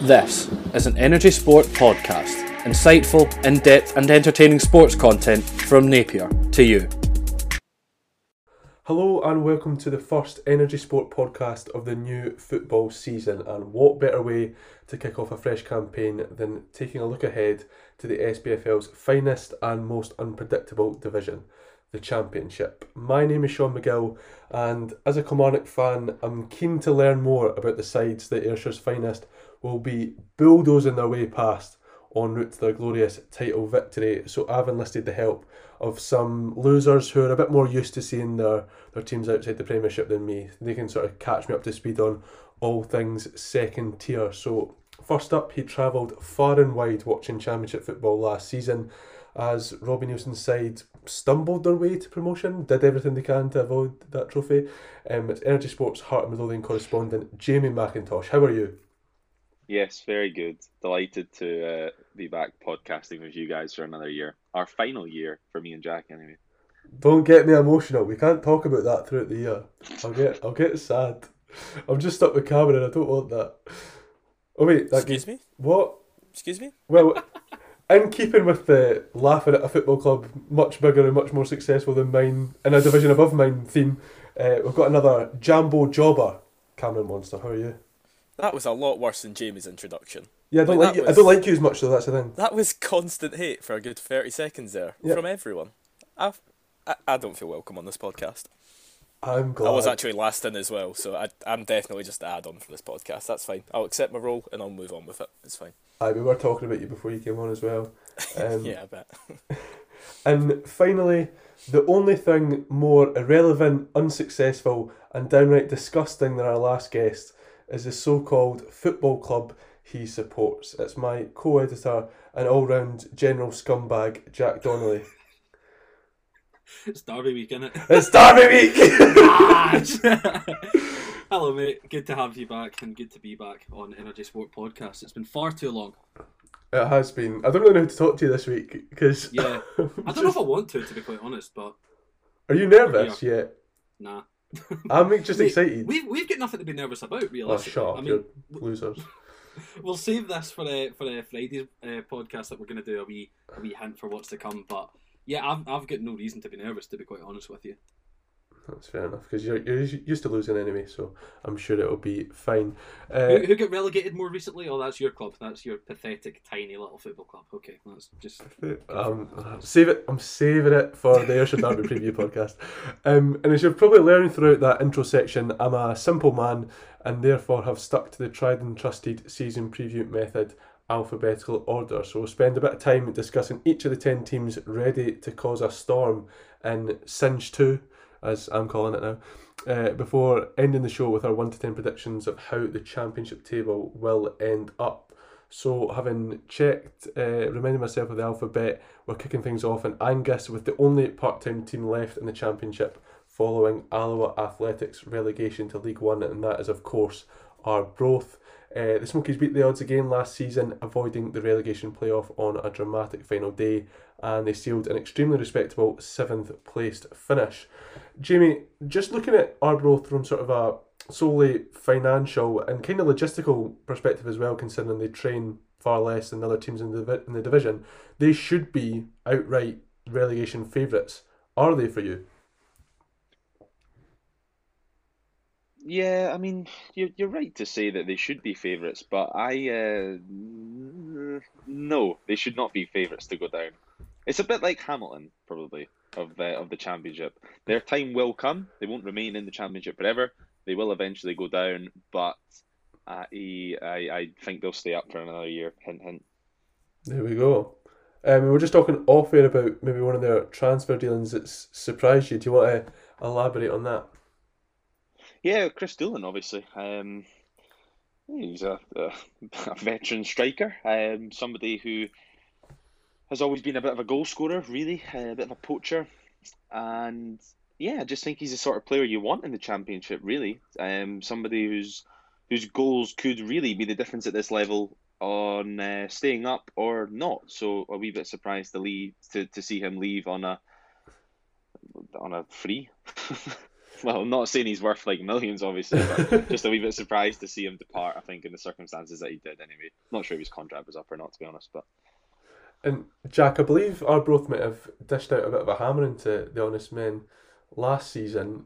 This is an Energy Sport podcast. Insightful, in depth, and entertaining sports content from Napier to you. Hello and welcome to the first Energy Sport podcast of the new football season. And what better way to kick off a fresh campaign than taking a look ahead to the SPFL's finest and most unpredictable division, the Championship. My name is Sean McGill, and as a Kilmarnock fan, I'm keen to learn more about the sides that Ayrshire's finest will be bulldozing their way past en route to their glorious title victory. So I've enlisted the help of some losers who are a bit more used to seeing their, their teams outside the Premiership than me. They can sort of catch me up to speed on all things second tier. So first up, he travelled far and wide watching Championship football last season as Robbie Neilson's side stumbled their way to promotion, did everything they can to avoid that trophy. Um, it's Energy Sports Heart and Midlothian correspondent Jamie McIntosh. How are you? Yes, very good. Delighted to uh, be back podcasting with you guys for another year. Our final year for me and Jack, anyway. Don't get me emotional. We can't talk about that throughout the year. I'll get I'll get sad. I'm just stuck with Cameron. I don't want that. Oh wait, that Excuse me? What? Excuse me? Well, in keeping with the laughing at a football club much bigger and much more successful than mine in a division above mine theme, uh, we've got another Jambo Jobber, Cameron Monster. How are you? That was a lot worse than Jamie's introduction. Yeah, I don't Like, like you. I don't like you as much though. That's the thing. That was constant hate for a good 30 seconds there Yeah. from everyone. I've, I, I don't feel welcome on this podcast. I'm glad. I was actually last in as well, so I, I'm definitely just the add on for this podcast. That's fine. I'll accept my role and I'll move on with it. It's fine. Aye, we were talking about you before you came on as well. Um, yeah, I bet. And finally, the only thing more irrelevant, unsuccessful, and downright disgusting than our last guest is the so called football club he supports. It's my co editor and all round general scumbag, Jack Donnelly. It's Derby week, innit? it's Derby Week! Ah, Hello, mate. Good to have you back and good to be back on Energy Sport Podcast. It's been far too long. it has been. I don't really know who to talk to you this week because. Yeah. I don't know if I want to, to be quite honest, but Are you nervous yet? nah. I'm just excited. We've, we've got nothing to be nervous about, Oh, realistically. shut up, I you're mean, losers. we'll save this for a for a Friday's uh, podcast that we're going to do a wee a wee hint for what's to come. But yeah, I've I've got no reason to be nervous, to be quite honest with you. That's fair enough because you're, you're used to losing anyway, so I'm sure it'll be fine. Uh, Who, who got relegated more recently? Oh, that's your club. That's your pathetic, tiny little football club. Okay, that's just Um, save it. I'm saving it for the Ayrshire Derby preview podcast. Um, and as you've probably learned throughout that intro section, I'm a simple man and therefore have stuck to the tried and trusted season preview method, alphabetical order. So we'll spend a bit of time discussing each of the ten teams ready to cause a storm in Singe Two, as I'm calling it now. Uh, before ending the show with our 1 to 10 predictions of how the championship table will end up. So, having checked, uh, reminding myself of the alphabet, we're kicking things off in Angus with the only part time team left in the championship following Alloa Athletics relegation to League One, and that is, of course, Arbroath. Uh, the Smokies beat the odds again last season, avoiding the relegation playoff on a dramatic final day, and they sealed an extremely respectable seventh placed finish. Jamie, just looking at Arbroath from sort of a solely financial and kind of logistical perspective as well, considering they train far less than other teams in the in the division, they should be outright relegation favourites. Are they for you? Yeah, I mean, you're, you're right to say that they should be favourites, but I. Uh, no, they should not be favourites to go down. It's a bit like Hamilton, probably, of the, of the Championship. Their time will come. They won't remain in the Championship forever. They will eventually go down, but I, I, I think they'll stay up for another year. Hint, hint. There we go. Um, we were just talking off air about maybe one of their transfer dealings that's surprised you. Do you want to elaborate on that? Yeah, Chris Doolan, obviously. Um, he's a, a, a veteran striker, um, somebody who has always been a bit of a goal scorer, really, a bit of a poacher. And yeah, I just think he's the sort of player you want in the championship, really. Um, somebody whose whose goals could really be the difference at this level on uh, staying up or not. So a wee bit surprised to leave to, to see him leave on a on a free. well, I'm not saying he's worth like millions, obviously, but just a wee bit surprised to see him depart. I think in the circumstances that he did, anyway. Not sure if his contract was up or not, to be honest. But And Jack, I believe Arbroath might have dished out a bit of a hammering to the Honest Men last season.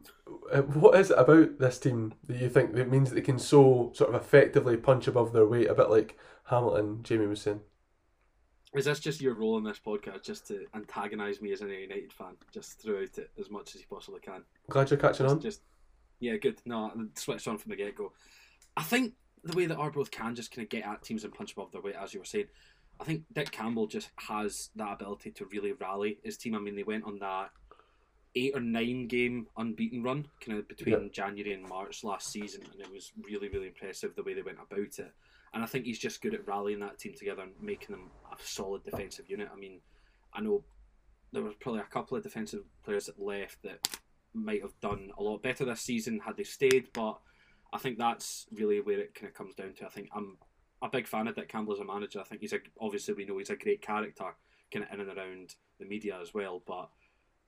Uh, What is it about this team that you think that means they can so sort of effectively punch above their weight, a bit like Hamilton, Jamie was saying? Is this just your role in this podcast, just to antagonise me as a United fan, just throughout it as much as you possibly can? Glad you're catching Just, on. just yeah, good. No, I switched on from the get go. I think the way that Arbroath can just kind of get at teams and punch above their weight, as you were saying, I think Dick Campbell just has that ability to really rally his team. I mean, they went on that eight or nine game unbeaten run kind of between Yeah. January and March last season, and it was really, really impressive the way they went about it. And I think he's just good at rallying that team together and making them a solid defensive unit. I mean, I know there was probably a couple of defensive players that left that might have done a lot better this season had they stayed, but I think that's really where it kind of comes down to. I think I'm a big fan of Dick Campbell as a manager. I think he's a obviously we know he's a great character, kind of in and around the media as well. But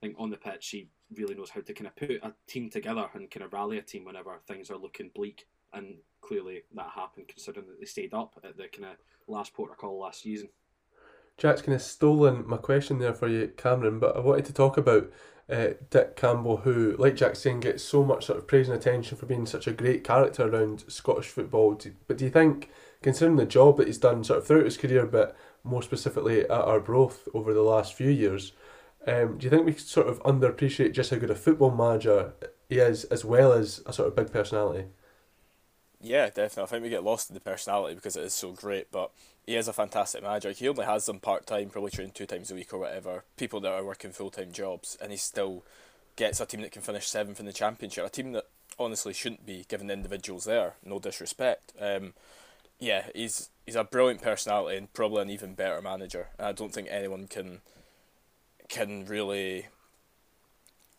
I think on the pitch he really knows how to kind of put a team together and kind of rally a team whenever things are looking bleak. And clearly that happened considering that they stayed up at the kind of last port call last season. Jack's kind of stolen my question there for you, Cameron, but I wanted to talk about uh, Dick Campbell, who, like Jack's saying, gets so much sort of praise and attention for being such a great character around Scottish football. But do you think, considering the job that he's done sort of throughout his career, but more specifically at our Arbroath over the last few years, um, do you think we sort of underappreciate just how good a football manager he is, as well as a sort of big personality? Yeah, definitely. I think we get lost in the personality because it is so great, but he is a fantastic manager. He only has them part time, probably training two times a week or whatever. People that are working full time jobs, and he still gets a team that can finish seventh in the championship. A team that honestly shouldn't be given the individuals there. No disrespect. Um, yeah, he's he's a brilliant personality and probably an even better manager. I don't think anyone can can really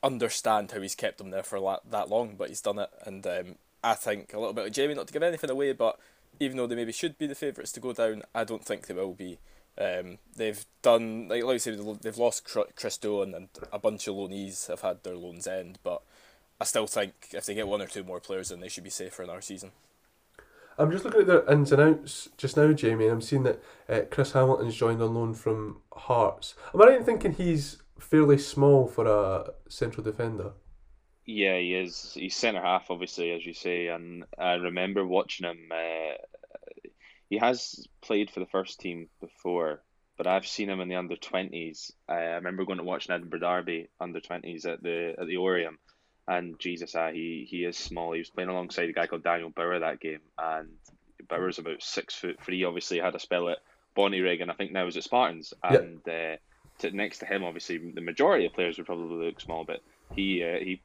understand how he's kept them there for that long, but he's done it. And um, I think a little bit of Jamie, not to give anything away, but even though they maybe should be the favourites to go down, I don't think they will be. Um, they've done like like I said, they've lost Chris Dolan and a bunch of loanees have had their loans end, but I still think if they get one or two more players in, they should be safer in our season. I'm just looking at their ins and outs just now, Jamie, and I'm seeing that uh, Chris Hamilton's joined on loan from Hearts. Am I right in thinking he's fairly small for a central defender? Yeah, he is. He's centre half, obviously, as you say, and I remember watching him. Uh, he has played for the first team before, but I've seen him in the under twenties. I remember going to watch an Edinburgh Derby under twenties at the at the Oriam, and Jesus, ah, he he is small. He was playing alongside a guy called Daniel Bauer that game, and Bauer's about six foot three. Obviously, had a spell at Bonnyrigg, and I think now he's at Spartans, Yep. and uh, to, next to him, obviously, the majority of players would probably look small, but he uh, he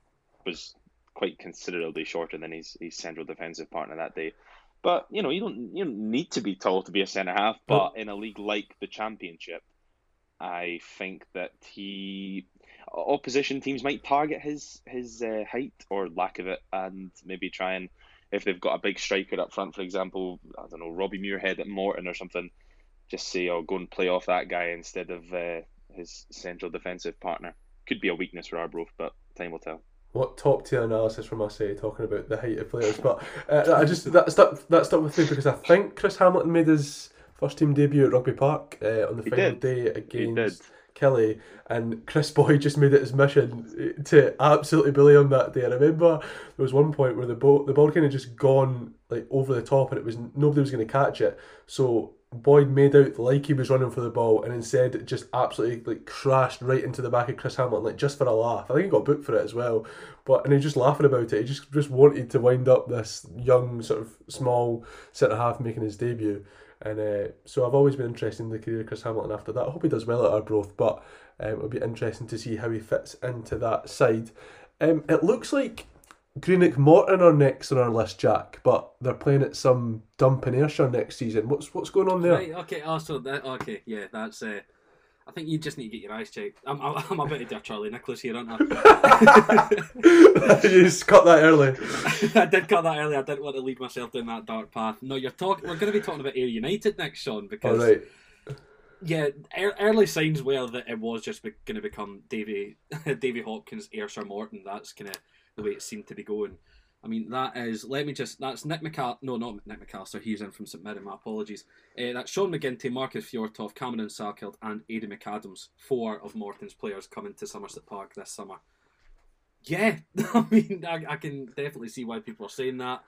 was quite considerably shorter than his, his central defensive partner that day. But you know, you don't you don't need to be tall to be a centre half. But in a league like the Championship, I think that he opposition teams might target his his uh, height or lack of it, and maybe try and if they've got a big striker up front, for example, I don't know Robbie Muirhead at Morton or something, just say, "Oh, go and play off that guy instead of uh, his central defensive partner." Could be a weakness for Arbroath, but time will tell. What top tier analysis from us say talking about the height of players, but uh, I just that stuck that stuck with me because I think Chris Hamilton made his first team debut at Rugby Park uh, on the He final did. day against Killie, and Kris Boyd just made it his mission to absolutely bully him that day. I remember there was one point where the ball the ball kind of just gone like over the top, and it was nobody was going to catch it, so. Boyd made out like he was running for the ball and instead just absolutely like crashed right into the back of Chris Hamilton like just for a laugh. I think he got booked for it as well. But and he was just laughing about it. He just just wanted to wind up this young sort of small centre half making his debut. And uh, so I've always been interested in the career of Chris Hamilton after that. I hope he does well at Arbroath, but um, it'll be interesting to see how he fits into that side. Um, it looks like Greenock Morton are next on our list, Jack, but they're playing at some dump in Ayrshire next season. What's what's going on there? Right, okay, also that okay, yeah, that's uh I think you just need to get your eyes checked. I'm, I'm, a bit of a Charlie Nicholas here, aren't I? you just cut that early. I did cut that early. I didn't want to lead myself down that dark path. No, you're talking. We're going to be talking about Ayr United next, Sean, because right. yeah, ear- early signs were that it was just going to become Davy Davy Hopkins, Ayrshire Morton. That's kind of the way it seemed to be going. I mean, that is. Let me just. That's Nick McAllister. No, not Nick McAllister. He's in from St Mirren. My apologies. Uh, that's Sean McGinty, Marcus Fjortoft, Cameron Salkeld, and Aidan McAdams. Four of Morton's players coming to Somerset Park this summer. Yeah, I mean, I, I can definitely see why people are saying that,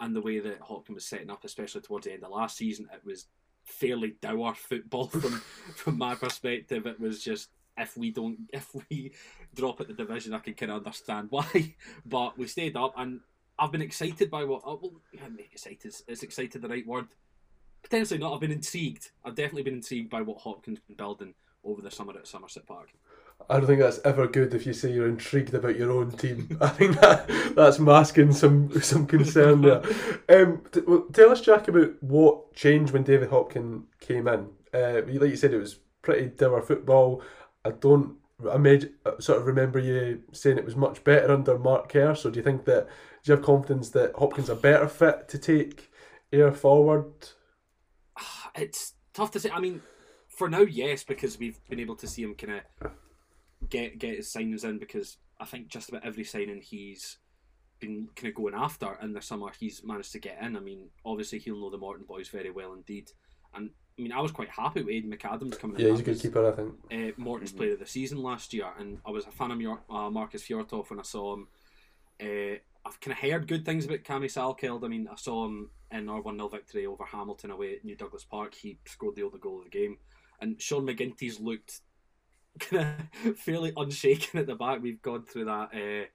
and the way that Hopkin was setting up, especially towards the end of last season, it was fairly dour football from from my perspective. It was just if we don't if we drop at the division, I can kind of understand why. But we stayed up, and I've been excited by what. Oh, well, excited is excited the right word? Potentially not. I've been intrigued. I've definitely been intrigued by what Hopkins been building over the summer at Somerset Park. I don't think that's ever good if you say you're intrigued about your own team. I think that that's masking some some concern there. Um, t- well, tell us, Jack, about what changed when David Hopkin came in. Uh, like you said, it was pretty dour football. I don't I made uh, sort of remember you saying it was much better under Mark Kerr. So do you think that do you have confidence that Hopkins a better fit to take Ayr forward? It's tough to say. I mean, for now, yes, because we've been able to see him kind of get get his signings in. Because I think just about every signing he's been kind of going after in the summer, he's managed to get in. I mean, obviously he'll know the Morton boys very well indeed, and I mean, I was quite happy with Aidan McAdams coming yeah, in. Yeah, he's a good keeper, I think. Uh, Morton's mm-hmm. player of the season last year, and I was a fan of York, uh, Marcus Fjortoft when I saw him. Uh, I've kind of heard good things about Cammy Salkeld. I mean, I saw him in our 1 0 victory over Hamilton away at New Douglas Park. He scored the only goal of the game. And Sean McGinty's looked kind of fairly unshaken at the back. We've gone through that uh,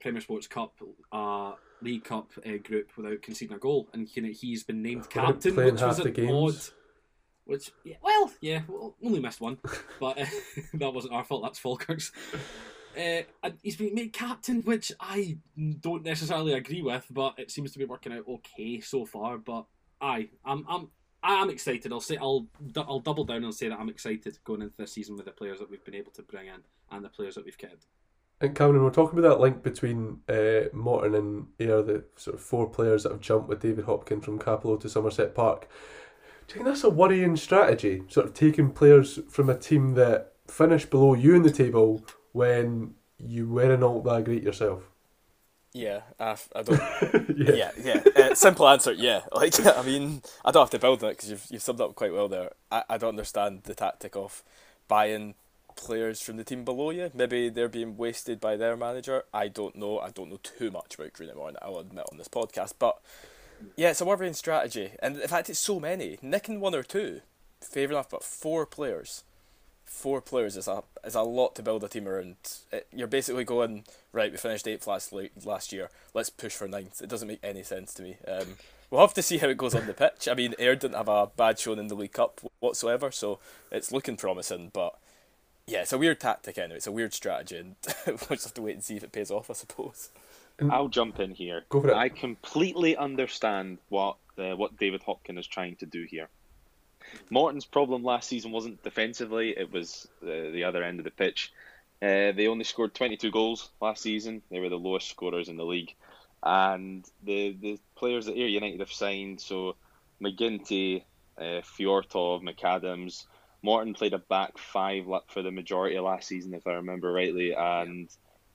Premier Sports Cup uh, League Cup uh, group without conceding a goal, and you know, he's been named captain, which was an odd. Which, yeah, well, yeah, well, only missed one, but uh, that wasn't our fault. That's Falkirk's. Uh, and he's been made captain, which I don't necessarily agree with, but it seems to be working out okay so far. But I, I'm, I'm, I'm excited. I'll say I'll, I'll double down and say that I'm excited going into this season with the players that we've been able to bring in and the players that we've kept. And Cameron, we're talking about that link between uh, Morton and Ayr, the sort of four players that have jumped with David Hopkin from Cappielow to Somerset Park. Do you think that's a worrying strategy? Sort of taking players from a team that finished below you in the table when you weren't all that great yourself? Yeah, I, I don't. yeah, yeah. yeah. Uh, simple answer, yeah. Like, I mean, I don't have to build on it because you've you've summed up quite well there. I, I don't understand the tactic of buying players from the team below you. Maybe they're being wasted by their manager. I don't know. I don't know too much about Green Morton, I'll admit on this podcast. But yeah, it's a worrying strategy. And in fact, it's so many. Nicking one or two, fair enough, but four players. Four players is a is a lot to build a team around. It, you're basically going right. We finished eighth last last year. Let's push for ninth. It doesn't make any sense to me. Um, we'll have to see how it goes on the pitch. I mean, Ayr didn't have a bad showing in the League Cup whatsoever, so it's looking promising. But yeah, it's a weird tactic anyway. It's a weird strategy, and we'll just have to wait and see if it pays off, I suppose. I'll jump in here. Go for it. I completely understand what uh, what David Hopkin is trying to do here. Morton's problem last season wasn't defensively; it was uh, the other end of the pitch. Uh, they only scored 22 goals last season. They were the lowest scorers in the league, and the the players that Ayr United have signed, so McGinty, uh, Fjortoft, McAdams, Morton played a back five for the majority of last season, if I remember rightly, and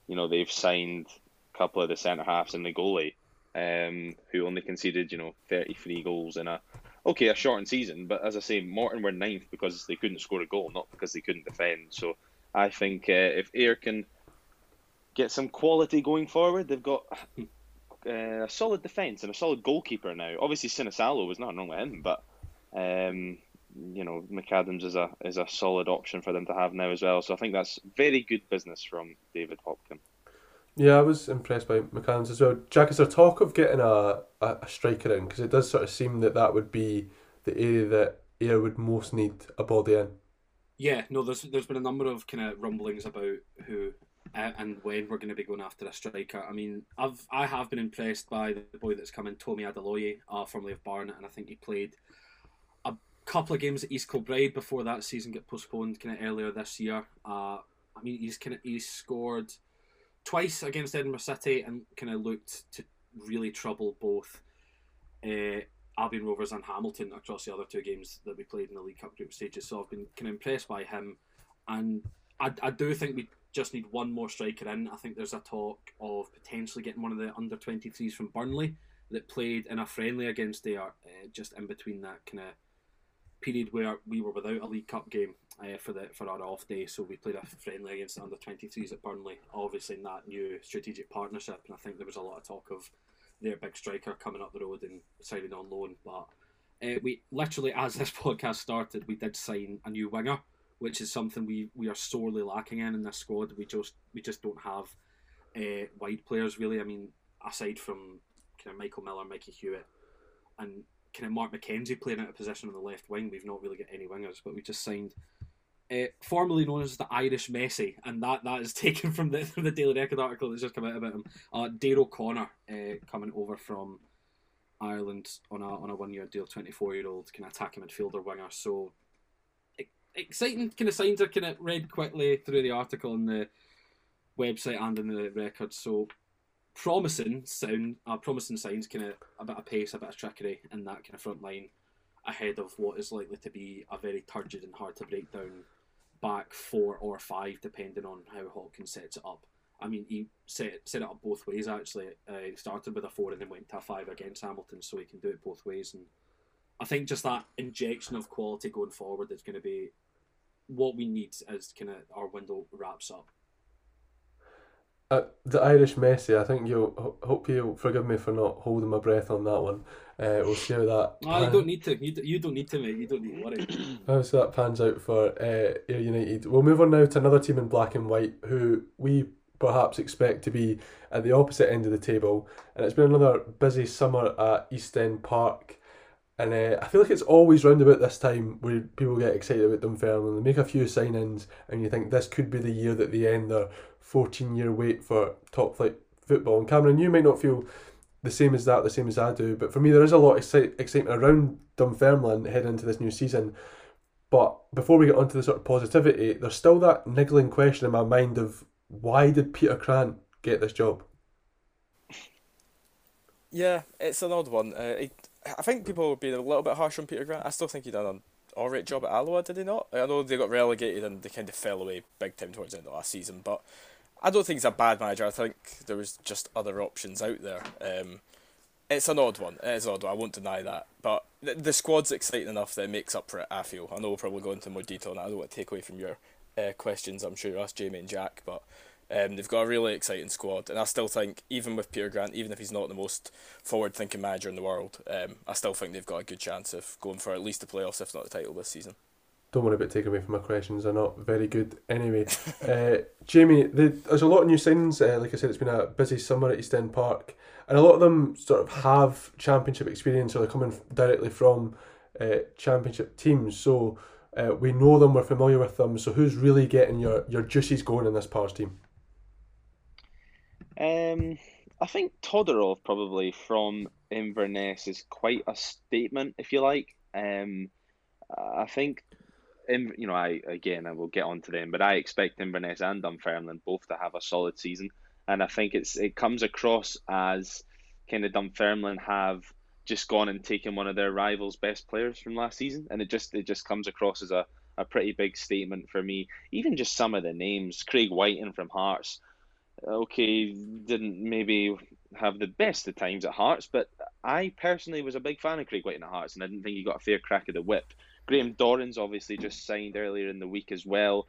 you know they've signed a couple of the centre halves and the goalie, um, who only conceded you know thirty three goals in a okay a shortened season, but as I say, Morton were ninth because they couldn't score a goal, not because they couldn't defend. So I think uh, if Ayr can get some quality going forward, they've got. Uh, a solid defence and a solid goalkeeper now. Obviously, Sinisalo was not wrong with him, but um, you know McAdams is a is a solid option for them to have now as well. So I think that's very good business from David Hopkin. Yeah, I was impressed by McAdams as well. Jack, is there talk of getting a, a, a striker in? Because it does sort of seem that that would be the area that Ayr would most need a body in. Yeah, no, there's there's been a number of kind of rumblings about who uh, and when we're going to be going after a striker. I mean, I've I have been impressed by the boy that's come in, Tommy Adeloye, uh, formerly of Barnet, and I think he played couple of games at East Kilbride before that season get postponed kind of earlier this year. Uh, I mean, he's kind of he's scored twice against Edinburgh City and kind of looked to really trouble both uh, Albion Rovers and Hamilton across the other two games that we played in the League Cup group stages. So I've been kind of impressed by him, and I, I do think we just need one more striker in. I think there's a talk of potentially getting one of the under 23s from Burnley that played in a friendly against there, uh, just in between that kind of period where we were without a League Cup game uh, for the for our off day. So we played a friendly against the under 23s at Burnley, obviously in that new strategic partnership. And I think there was a lot of talk of their big striker coming up the road and signing on loan. But uh, we literally, as this podcast started, we did sign a new winger which is something we, we are sorely lacking in in this squad. We just we just don't have uh, wide players really. I mean, aside from kind of Michael Miller, Mikey Hewitt, and kind of Mark McKenzie playing out a position on the left wing, we've not really got any wingers. But we just signed. Uh, formerly known as the Irish Messi, and that, that is taken from the, from the Daily Record article that's just come out about him. Uh, Dale O'Connor uh, coming over from Ireland on a on a one year deal, twenty four year old kind of attacking midfielder winger. So exciting kind of signs are kind of read quickly through the article on the website and in the records. So promising sound, uh, promising signs, kind of a bit of pace, a bit of trickery in that kind of front line ahead of what is likely to be a very turgid and hard to break down back four or five, depending on how Hopkins sets it up. I mean, he set, set it up both ways actually. Uh, he started with a four and then went to a five against Hamilton, so he can do it both ways. And I think just that injection of quality going forward is going to be what we need as kind of our window wraps up. Uh, the Irish Messi, I think you'll hope you'll forgive me for not holding my breath on that one. Uh, we'll see how that. Oh, you don't need to. You, you don't need to, mate. You don't need to worry. How so that pans out for uh, Ayr United. We'll move on now to another team in black and white who we perhaps expect to be at the opposite end of the table. And it's been another busy summer at East End Park. And uh, I feel like it's always round about this time where people get excited about Dunfermline. They make a few sign ins, and you think this could be the year that they end their 14 year wait for top flight football. And Cameron, you might not feel the same as that, the same as I do, but for me, there is a lot of excitement around Dunfermline heading into this new season. But before we get onto the sort of positivity, there's still that niggling question in my mind of why did Peter Grant get this job? Yeah, it's an odd one. Uh, I think people would be a little bit harsh on Peter Grant. I still think he done an alright job at Alloa, did he not? I know they got relegated and they kind of fell away big time towards the end of last season, but I don't think he's a bad manager. I think there was just other options out there. Um, it's an odd one. It is an odd one. I won't deny that. But the, the squad's exciting enough that it makes up for it, I feel. I know we'll probably go into more detail that. I don't want to take away from your uh, questions, I'm sure you asked Jamie and Jack, but um, they've got a really exciting squad, and I still think, even with Peter Grant, even if he's not the most forward-thinking manager in the world, um, I still think they've got a good chance of going for at least the playoffs, if not the title this season. Don't want to be taken away from my questions; they're not very good anyway. uh, Jamie, the, there's a lot of new signings. Uh, like I said, it's been a busy summer at East End Park, and a lot of them sort of have championship experience, or they're coming directly from uh, championship teams. So. Uh, we know them, we're familiar with them. So, who's really getting your, your juices going in this Pars team? Um, I think Todorov probably from Inverness is quite a statement, if you like. Um, I think, in, you know, I again I will get on to them, but I expect Inverness and Dunfermline both to have a solid season, and I think it's it comes across as kind of Dunfermline have just gone and taken one of their rivals' best players from last season, and it just it just comes across as a, a pretty big statement for me. Even just some of the names, Craig Wighton from Hearts okay, didn't maybe have the best of times at Hearts, but I personally was a big fan of Craig Wighton at Hearts, and I didn't think he got a fair crack of the whip. Graham Dorrans obviously just signed earlier in the week as well.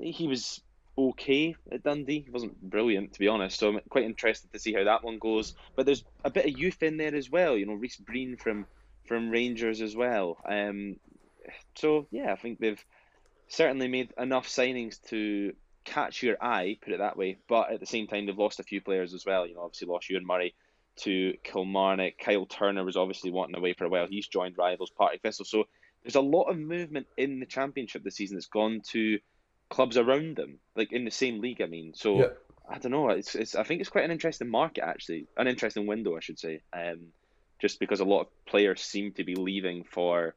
He was okay at Dundee. He wasn't brilliant, to be honest. So I'm quite interested to see how that one goes. But there's a bit of youth in there as well. You know, Rhys Breen from from Rangers as well. Um, so yeah, I think they've certainly made enough signings to catch your eye, put it that way. But at the same time, they've lost a few players as well. You know, obviously lost Euan Murray to Kilmarnock. Kyle Turner was obviously wanting away for a while. He's joined rivals Partick Thistle. So there's a lot of movement in the championship this season that's gone to clubs around them, like in the same league. I mean, so yeah. I don't know. It's, it's I think it's quite an interesting market actually, an interesting window, I should say. Um, just because a lot of players seem to be leaving for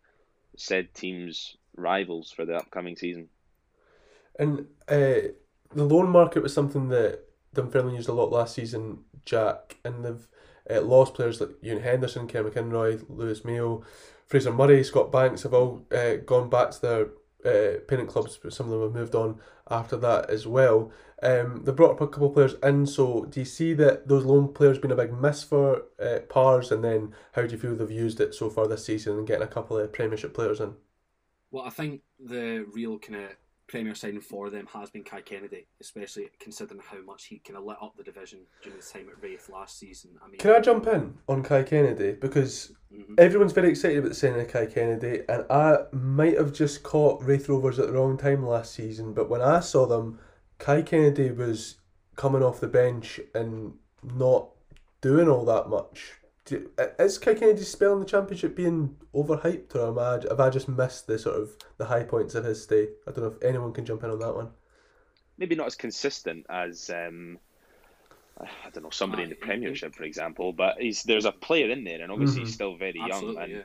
said teams' rivals for the upcoming season. And uh, the loan market was something that Dunfermline used a lot last season, Jack, and they've uh, lost players like Ewan Henderson, Kerr McInroy, Lewis Mayo, Fraser Murray, Scott Banks have all uh, gone back to their uh, parent clubs, but some of them have moved on after that as well. Um, they brought up a couple of players in. So do you see that those loan players been a big miss for uh, Pars? And then how do you feel they've used it so far this season and getting a couple of Premiership players in? Well, I think the real kind of premier signing for them has been Kai Kennedy, especially considering how much he kind of lit up the division during his time at Raith last season. I mean, Can I jump in on Kai Kennedy because Mhm. everyone's very excited about the signing of Kai Kennedy, and I might have just caught Raith Rovers at the wrong time last season. But when I saw them, Kai Kennedy was coming off the bench and not doing all that much. Do, is Kai Kennedy's spell in the championship being overhyped, or am I, have I just missed the sort of the high points of his stay? I don't know if anyone can jump in on that one. maybe not as consistent as um, I don't know somebody in the Ah, Premiership, for example. But he's there's a player in there, and obviously Mhm. he's still very young, absolutely, and yeah.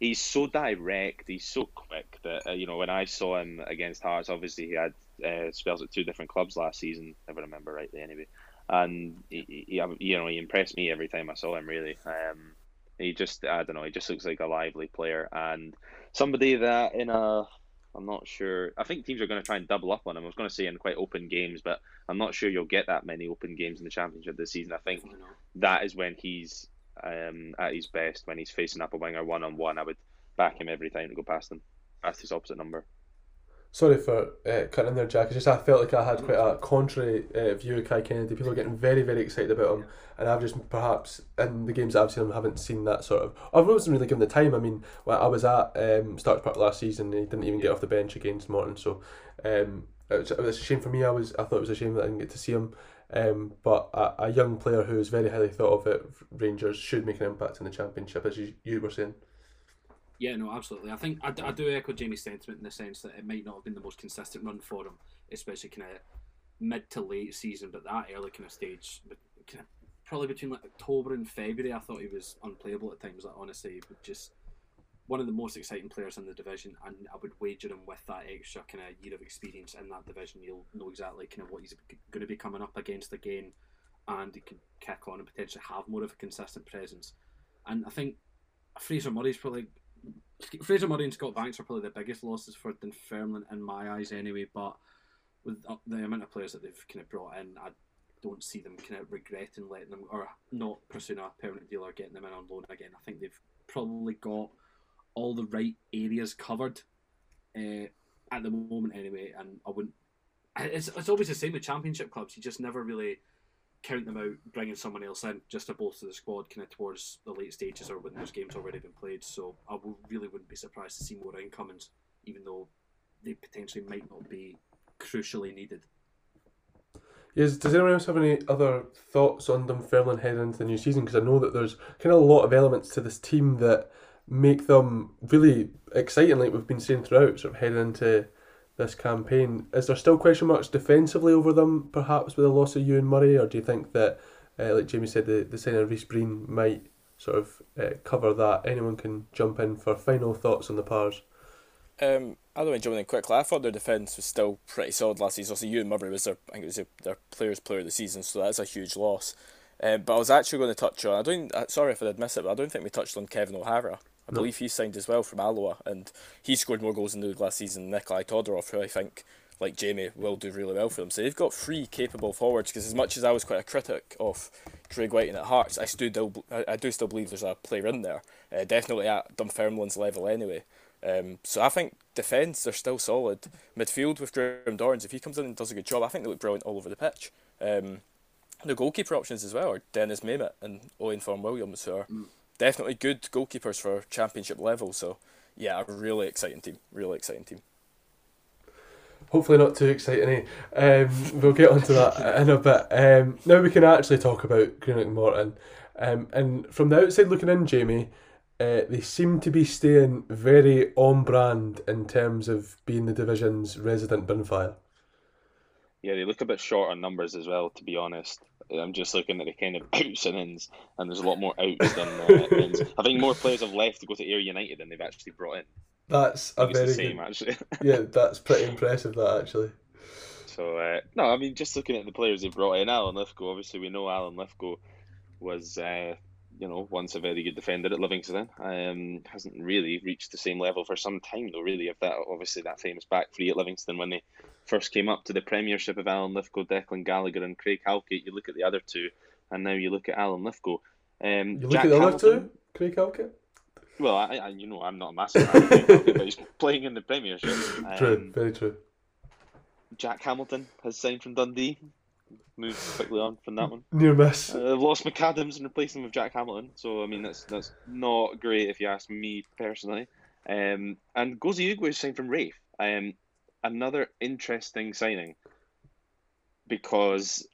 he's so direct. He's so quick that uh, you know when I saw him against Hearts, obviously he had uh, spells at two different clubs last season, if I remember rightly, anyway. And he, he, he- you know he impressed me every time I saw him. Really, um, he just I don't know. He just looks like a lively player and somebody that in a I'm not sure. I think teams are going to try and double up on him. I was going to say in quite open games, but I'm not sure you'll get that many open games in the championship this season. I think that is when he's um, at his best when he's facing up a winger one on one. I would back him every time to go past him, past his opposite number. Sorry for uh, cutting in there, Jack. It's just I felt like I had quite a contrary uh, view of Kai Kennedy. People are getting very, very excited about him, and I've just perhaps in the games that I've seen him haven't seen that sort of. I wasn't really given the time. I mean, when I was at um, Starks Park last season, and he didn't even get off the bench against Morton. So um, it, was, it was a shame for me. I was I thought it was a shame that I didn't get to see him. Um, but a, a young player who is very highly thought of at Rangers should make an impact in the championship, as you, you were saying. Yeah, no, absolutely. I think I, I do echo Jamie's sentiment in the sense that it might not have been the most consistent run for him, especially kind of mid to late season, but that early kind of stage, kind of probably between like October and February, I thought he was unplayable at times. Like honestly, but just one of the most exciting players in the division, and I would wager him with that extra kind of year of experience in that division, you'll know exactly kind of what he's going to be coming up against again, and he can kick on and potentially have more of a consistent presence. And I think Fraser Murray's probably Fraser Murray and Scott Banks are probably the biggest losses for Dunfermline in my eyes, anyway. But with uh, the amount of players that they've kind of brought in, I don't see them kind of regretting letting them or not pursuing a permanent deal or getting them in on loan again. I think they've probably got all the right areas covered uh, at the moment, anyway. And I wouldn't. It's, it's always the same with championship clubs. You just never really count them out, bringing someone else in just to bolster the squad kind of towards the late stages or when those games already been played. So I really wouldn't be surprised to see more incomings, even though they potentially might not be crucially needed. Yes, does anyone else have any other thoughts on Dunfermline heading into the new season? Because I know that there's kind of a lot of elements to this team that make them really exciting, like we've been saying throughout, sort of heading into this campaign. Is there still question marks defensively over them, perhaps with the loss of Euan Murray, or do you think that, uh, like Jamie said, the, the signing of Rhys Breen might sort of uh, cover that? Anyone can jump in for final thoughts on the pars. Um, I don't mind jumping in quickly. I thought their defence was still pretty solid last season. Also, Ewan Murray was their, I think it was their, their players' player of the season, so that's a huge loss. Um, but I was actually going to touch on. I don't. uh, Sorry if I did miss it, but I don't think we touched on Kevin O'Hara. I believe he signed as well from Alloa, and he scored more goals in the did last season. than Nikolai Todorov, who I think, like Jamie, will do really well for them. So they've got three capable forwards. Because as much as I was quite a critic of Craig Wighton at Hearts, I still. I, do still believe there's a player in there. Uh, definitely at Dunfermline's level anyway. Um, so I think defence they're still solid. Midfield with Graham Dorrans, if he comes in and does a good job, I think they look brilliant all over the pitch. Um, the goalkeeper options as well are Deniz Mehmet and Owain Fôn Williams, who are definitely good goalkeepers for championship level. So yeah, a really exciting team. Really exciting team. Hopefully not too exciting. Eh? Um, we'll get onto that in a bit. Um, now we can actually talk about Greenock and Morton. Um, and from the outside looking in, Jamie, uh, they seem to be staying very on brand in terms of being the division's resident Binfire. Yeah, they look a bit short on numbers as well, to be honest. I'm just looking at the kind of outs and ins, and there's a lot more outs than uh, ins. I think more players have left to go to Ayr United than they've actually brought in. That's a very the same, good. actually. Yeah, that's pretty impressive. That actually. So uh, no, I mean just looking at the players they brought in, Alan Lithgow. Obviously, we know Alan Lithgow was uh, you know, once a very good defender at Livingston. Um, hasn't really reached the same level for some time though. Really, of that obviously that famous back three at Livingston when they first came up to the Premiership of Alan Lithgow, Declan Gallagher, and Craig Halkett. You look at the other two, and now you look at Alan Lithgow. Um, You look Jack at the other Hamilton, two, Craig Halkett. Well, I, I, you know, I'm not a massive fan Halkett, but he's playing in the Premiership. True, Um, very true. Jack Hamilton has signed from Dundee. Move quickly on from that one. Near miss. Uh, they've lost McAdams and replaced him with Jack Hamilton. So I mean that's that's not great if you ask me personally. Um, and Gozi Ugwu is signed from Raith. Um, another interesting signing because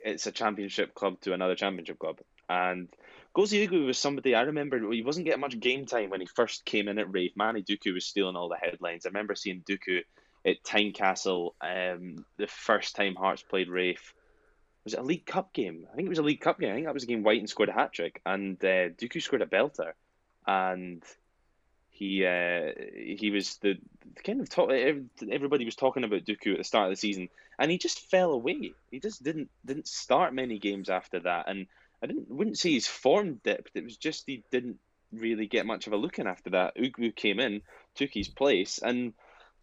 it's a championship club to another championship club. And Gozi Ugwu was somebody I remember he wasn't getting much game time when he first came in at Raith. Manny Duku was stealing all the headlines. I remember seeing Duku at Tynecastle um, the first time Hearts played Raith was it a League Cup game? I think it was a League Cup game. I think that was a game Wighton scored a hat trick and uh, Duku scored a belter, and he uh, he was the the kind of talk, everybody was talking about Duku at the start of the season, and he just fell away. He just didn't didn't start many games after that, and I didn't wouldn't say his form dipped. It was just he didn't really get much of a look in after that. Ugwu came in, took his place, and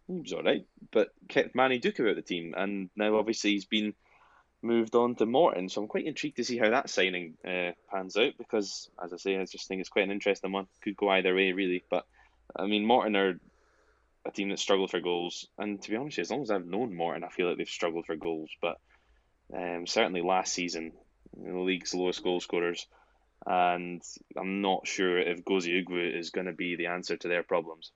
he was all right, but kept Manny Duku out of the team, and now obviously he's been moved on to Morton. So I'm quite intrigued to see how that signing uh, pans out because, as I say, I just think it's quite an interesting one. Could go either way, really. But I mean, Morton are a team that struggled for goals, and to be honest, as long as I've known Morton, I feel like they've struggled for goals. But um, certainly last season, the league's lowest goal scorers, and I'm not sure if Gozi Ugwu is going to be the answer to their problems.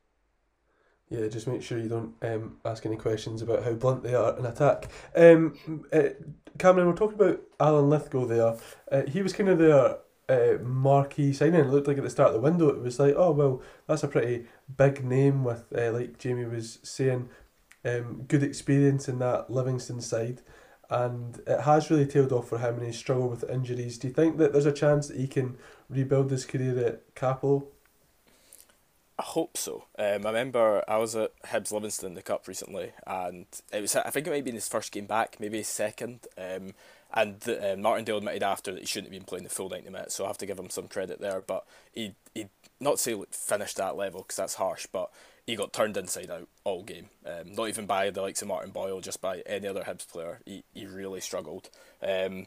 Yeah, just make sure you don't um, ask any questions about how blunt they are in attack. Um, uh, Cameron, we're talking about Alan Lithgow there. Uh, he was kind of their uh, marquee signing. It looked like at the start of the window, it was like, oh, well, that's a pretty big name with, uh, like Jamie was saying, um, good experience in that Livingston side. And it has really tailed off for him and he's struggled with injuries. Do you think that there's a chance that he can rebuild his career at Cappielow? I hope so. Um, I remember I was at Hibs Livingston in the cup recently, and it was I think it might be his first game back, maybe his second. Um, and uh, Martindale admitted after that he shouldn't have been playing the full ninety minutes, so I have to give him some credit there. But he he not say finished that level because that's harsh, but he got turned inside out all game. Um, not even by the likes of Martin Boyle, just by any other Hibs player. He he really struggled. Um,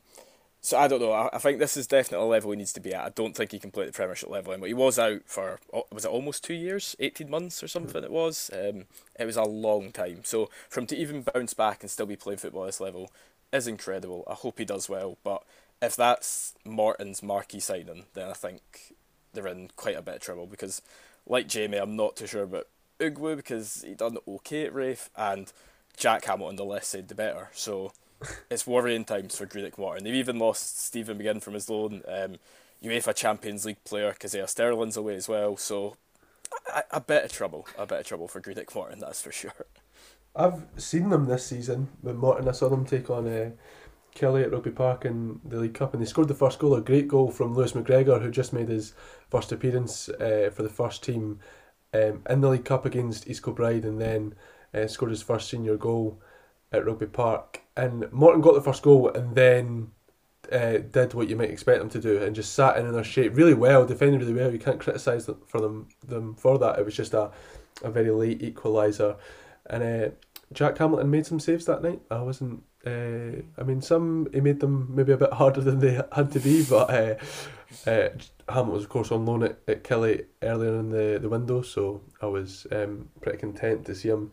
so I don't know. I, I think this is definitely a level he needs to be at. I don't think he can play at the Premiership level anymore. He was out for oh, was it almost two years, eighteen months or something. It was. Um, it was a long time. So for him to even bounce back and still be playing football at this level is incredible. I hope he does well. But if that's Morton's marquee signing, then I think they're in quite a bit of trouble because, like Jamie, I'm not too sure about Ugwu because he done okay at Raith and Jack Hamilton the less said the better. So it's worrying times for Greenock Morton. They've even lost Stephen McGinn from his loan, um, UEFA Champions League player Kazaiah Sterling's away as well. So a, a bit of trouble, a bit of trouble for Greenock Morton, that's for sure. I've seen them this season with Morton. I saw them take on uh, Killie at Rugby Park in the League Cup, and they scored the first goal. A great goal from Lewis McGregor, who just made his first appearance uh, for the first team um, in the League Cup against East Kilbride, and then uh, scored his first senior goal at Rugby Park. And Morton got the first goal, and then uh, did what you might expect them to do, and just sat in their shape really well, defended really well. You can't criticise them for them them for that. It was just a a very late equaliser. And uh, Jack Hamilton made some saves that night. I wasn't. Uh, I mean, some he made them maybe a bit harder than they had to be, but uh, uh, Hamilton was of course on loan at, at Killie earlier in the, the window, so I was um, pretty content to see him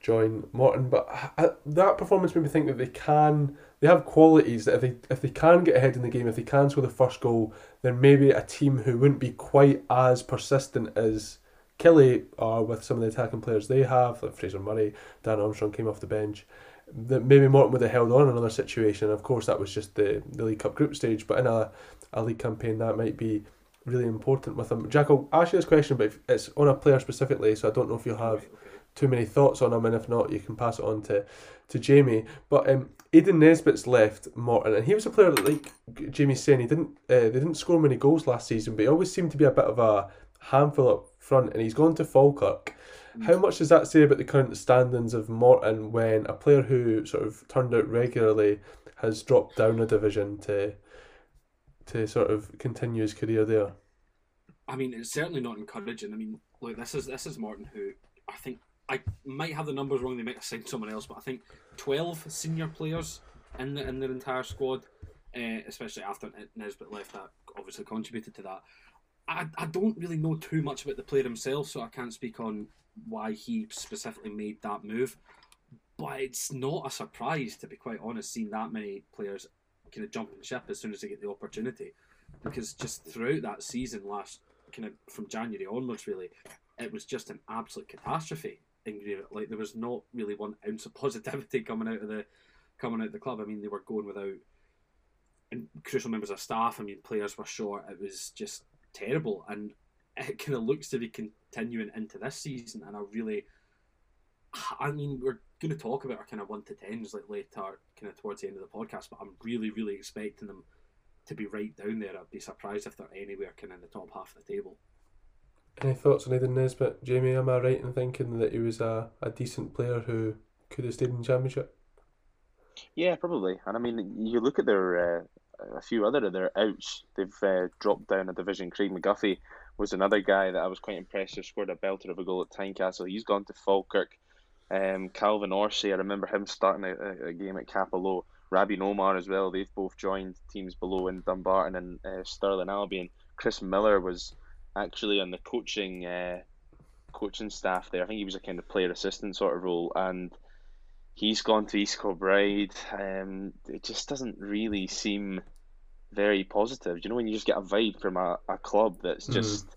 join Morton. But uh, that performance made me think that they can. They have qualities that if they if they can get ahead in the game, if they can score the first goal, then maybe a team who wouldn't be quite as persistent as Killie are with some of the attacking players they have, like Fraser Murray, Dan Armstrong came off the bench. That maybe Morton would have held on in another situation. Of course, that was just the, the League Cup group stage, but in a, a league campaign, that might be really important with them. Jack, I'll ask you this question, but it's on a player specifically, so I don't know if you'll have too many thoughts on him, and if not, you can pass it on to, to Jamie. But um, Aidan Nesbitt's left Morton, and he was a player that, like Jamie's saying, he didn't uh, they didn't score many goals last season, but he always seemed to be a bit of a handful up front, and he's gone to Falkirk. How much does that say about the current standings of Morton when a player who sort of turned out regularly has dropped down a division to to sort of continue his career there. I mean, it's certainly not encouraging. I mean, look, this is this is Morton, who I think I might have the numbers wrong. They might have signed someone else, but I think twelve senior players in the in their entire squad, uh, especially after Nesbitt left, that obviously contributed to that. I, I don't really know too much about the player himself, so I can't speak on why he specifically made that move. But it's not a surprise, to be quite honest, seeing that many players kind of jumping ship as soon as they get the opportunity. Because just throughout that season, last kind of from January onwards, really, it was just an absolute catastrophe in Green. Like there was not really one ounce of positivity coming out of the coming out of the club. I mean, they were going without and crucial members of staff. I mean, players were short. It was just terrible, and it kind of looks to be continuing into this season. And I really, I mean, we're going to talk about our kind of one to tens like later, kind of towards the end of the podcast. But I'm really, really expecting them to be right down there. I'd be surprised if they're anywhere kind of in the top half of the table. Any thoughts on Aidan Nesbitt, Jamie? Am I right in thinking that he was a, a decent player who could have stayed in the championship? Yeah, probably. And I mean, you look at their uh, a few other of their outs. They've uh, dropped down a division. Craig McGuffie was another guy that I was quite impressed with. Scored a belter of a goal at Tynecastle. He's gone to Falkirk. Um, Kalvin Orsi, I remember him starting a, a game at Cappielow. Rabbie Omar as well. They've both joined teams below in Dumbarton and uh, Albion. Chris Millar was actually on the coaching uh, coaching staff there. I think he was a kind of player assistant sort of role, and he's gone to East Kilbride. Um, it just doesn't really seem very positive. You know, when you just get a vibe from a, a club that's mm-hmm. just mm.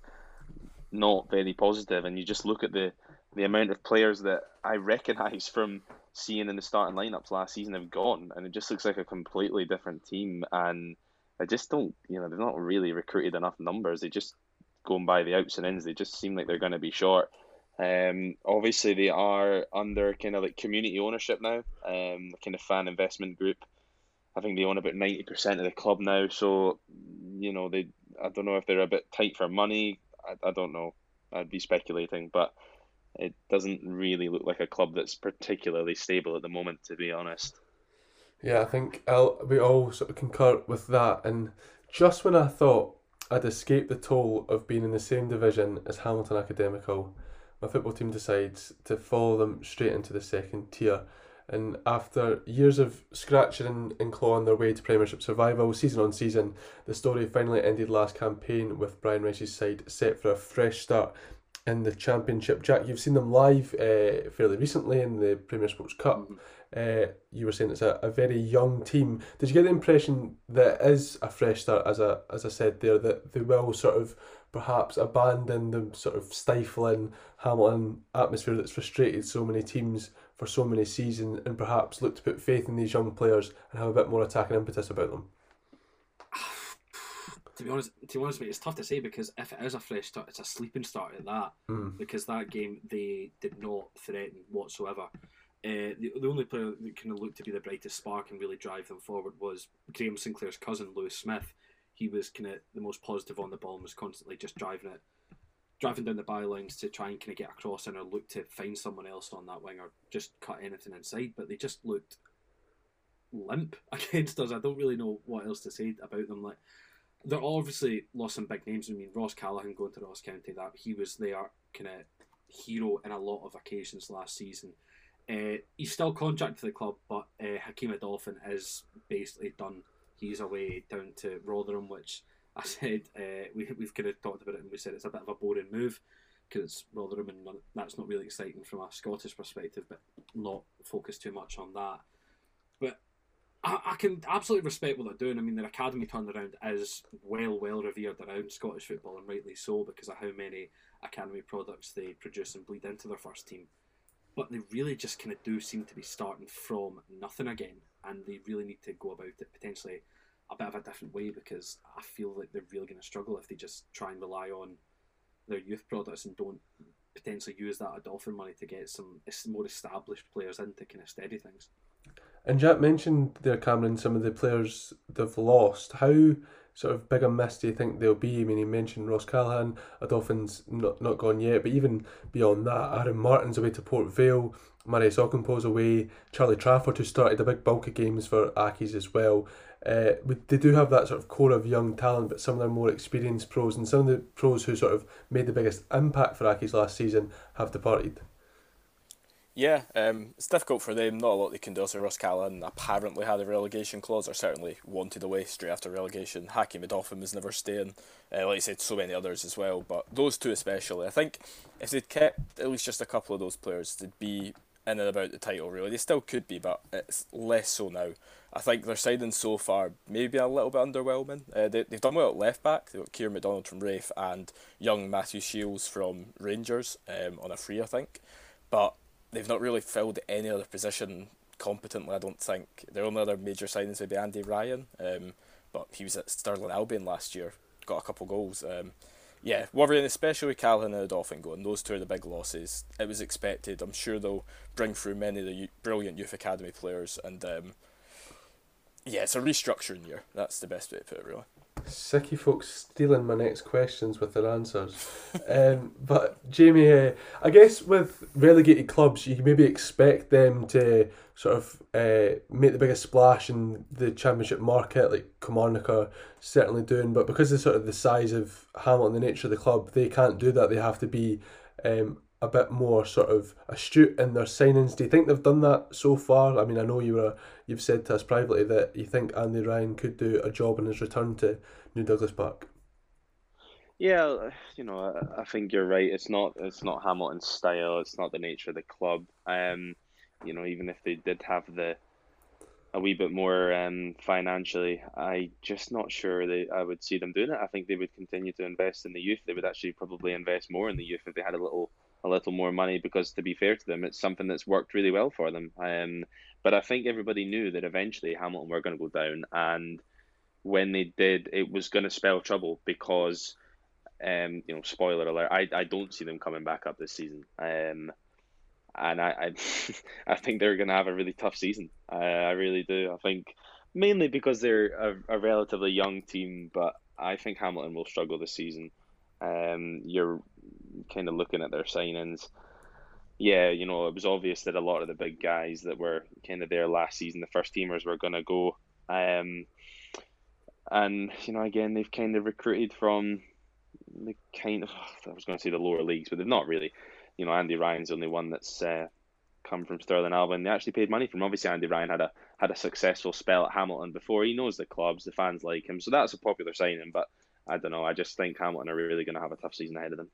not very positive, and you just look at the the amount of players that I recognise from seeing in the starting lineups last season have gone, and it just looks like a completely different team. And I just don't, you know, they've not really recruited enough numbers. They just going by the outs and ins, they just seem like they're going to be short. Um, obviously, they are under kind of like community ownership now, um, kind of fan investment group. I think they own about ninety percent of the club now. So, you know, they I don't know if they're a bit tight for money. I, I don't know. I'd be speculating, but it doesn't really look like a club that's particularly stable at the moment, to be honest. Yeah, I think I'll, we all sort of concur with that. And just when I thought I'd escaped the toll of being in the same division as Hamilton Academical, my football team decides to follow them straight into the second tier. And after years of scratching and, clawing their way to Premiership survival, season on season, the story finally ended last campaign with Brian Rice's side set for a fresh start in the Championship. Jack, you've seen them live uh, fairly recently in the Premier Sports Cup. Mm-hmm. Uh, you were saying it's a, a very young team. Did you get the impression that it is a fresh start, as I, as I said there, that they will sort of perhaps abandon the sort of stifling Hamilton atmosphere that's frustrated so many teams for so many seasons and perhaps look to put faith in these young players and have a bit more attacking impetus about them? to be honest, to be honest, mate, it's tough to say because if it is a fresh start, it's a sleeping start at that. Mm. Because that game they did not threaten whatsoever. Uh, the, the only player that kind of looked to be the brightest spark and really drive them forward was Graham Sinclair's cousin, Lewis Smith, he was kind of the most positive on the ball and was constantly just driving it, driving down the bylines to try and kind of get across and or look to find someone else on that wing or just cut anything inside. But they just looked limp against us. I don't really know what else to say about them. Like they're obviously lost some big names. I mean, Ross Callachan going to Ross County, that he was their kind of hero in a lot of occasions last season. Uh, he's still contracted to the club, but uh, Hakeem Odoffin is basically done he's away down to Rotherham, which I said uh, we, we've kind of talked about it and we said it's a bit of a boring move because it's Rotherham and that's not really exciting from a Scottish perspective, but not focus too much on that. But I, I can absolutely respect what they're doing. I mean, their academy turnaround is well, well revered around Scottish football and rightly so because of how many academy products they produce and bleed into their first team. But they really just kind of do seem to be starting from nothing again and they really need to go about it potentially a bit of a different way because I feel like they're really going to struggle if they just try and rely on their youth products and don't potentially use that Odoffin money to get some more established players in to kind of steady things. And Jack mentioned there, Cameron, some of the players they've lost. How sort of big a miss do you think they'll be? I mean, he mentioned Ross Callachan, Odoffin's not, not gone yet, but even beyond that, Aaron Martin's away to Port Vale, Marius Ogkmpoe's away, Charlie Trafford, who started a big bulk of games for Accies as well. Uh, they do have that sort of core of young talent, but some of their more experienced pros and some of the pros who sort of made the biggest impact for Accies last season have departed. Yeah, um, it's difficult for them. Not a lot they can do. So Ross Callachan apparently had a relegation clause, or certainly wanted away straight after relegation. Hakeem Odoffin was never staying. Uh, like I said, so many others as well. But those two especially, I think if they'd kept at least just a couple of those players, they'd be in and about the title. Really, they still could be, but it's less so now. I think their signing so far maybe a little bit underwhelming. Uh, they, they've done well at left back. They've got Kieran McDonald from Raith and young Matthew Shields from Rangers um, on a free, I think. But they've not really filled any other position competently. I don't think their only other major signings would be Andy Ryan, um, but he was at Stirling Albion last year, got a couple goals. Um, yeah, worrying especially Callachan and Odoffin going. Those two are the big losses. It was expected. I'm sure they'll bring through many of the brilliant youth academy players, and um, yeah, it's a restructuring year. That's the best way to put it, really. Sicky folks stealing my next questions with their answers. um, but Jamie, uh, I guess with relegated clubs, you maybe expect them to sort of uh, make the biggest splash in the championship market, like Kilmarnock are certainly doing. But because of sort of the size of Hamilton, the nature of the club, they can't do that. They have to be um, a bit more sort of astute in their signings. Do you think they've done that so far? I mean, I know you were you've said to us privately that you think Andy Ryan could do a job in his return to New Douglas Park. Yeah, you know, I, think you're right. It's not it's not Hamilton's style. It's not the nature of the club. Um, you know, even if they did have the a wee bit more um, financially, I just not sure they I would see them doing it. I think they would continue to invest in the youth. They would actually probably invest more in the youth if they had a little a little more money because to be fair to them, it's something that's worked really well for them. Um, but I think everybody knew that eventually Hamilton were going to go down, and when they did, it was going to spell trouble because, um, you know, spoiler alert, I, I don't see them coming back up this season. Um, and I I, I think they're going to have a really tough season. Uh, I really do. I think mainly because they're a, a relatively young team, but I think Hamilton will struggle this season. Um, you're kind of looking at their signings, yeah, you know, it was obvious that a lot of the big guys that were kind of there last season, the first teamers, were going to go. Um, and you know, again, they've kind of recruited from the kind of I was going to say the lower leagues, but they've not really. You know, Andy Ryan's the only one that's uh, come from Stirling Albion. They actually paid money for him. Obviously, Andy Ryan had a had a successful spell at Hamilton before. He knows the clubs, the fans like him, so that's a popular signing. But I don't know. I just think Hamilton are really going to have a tough season ahead of them.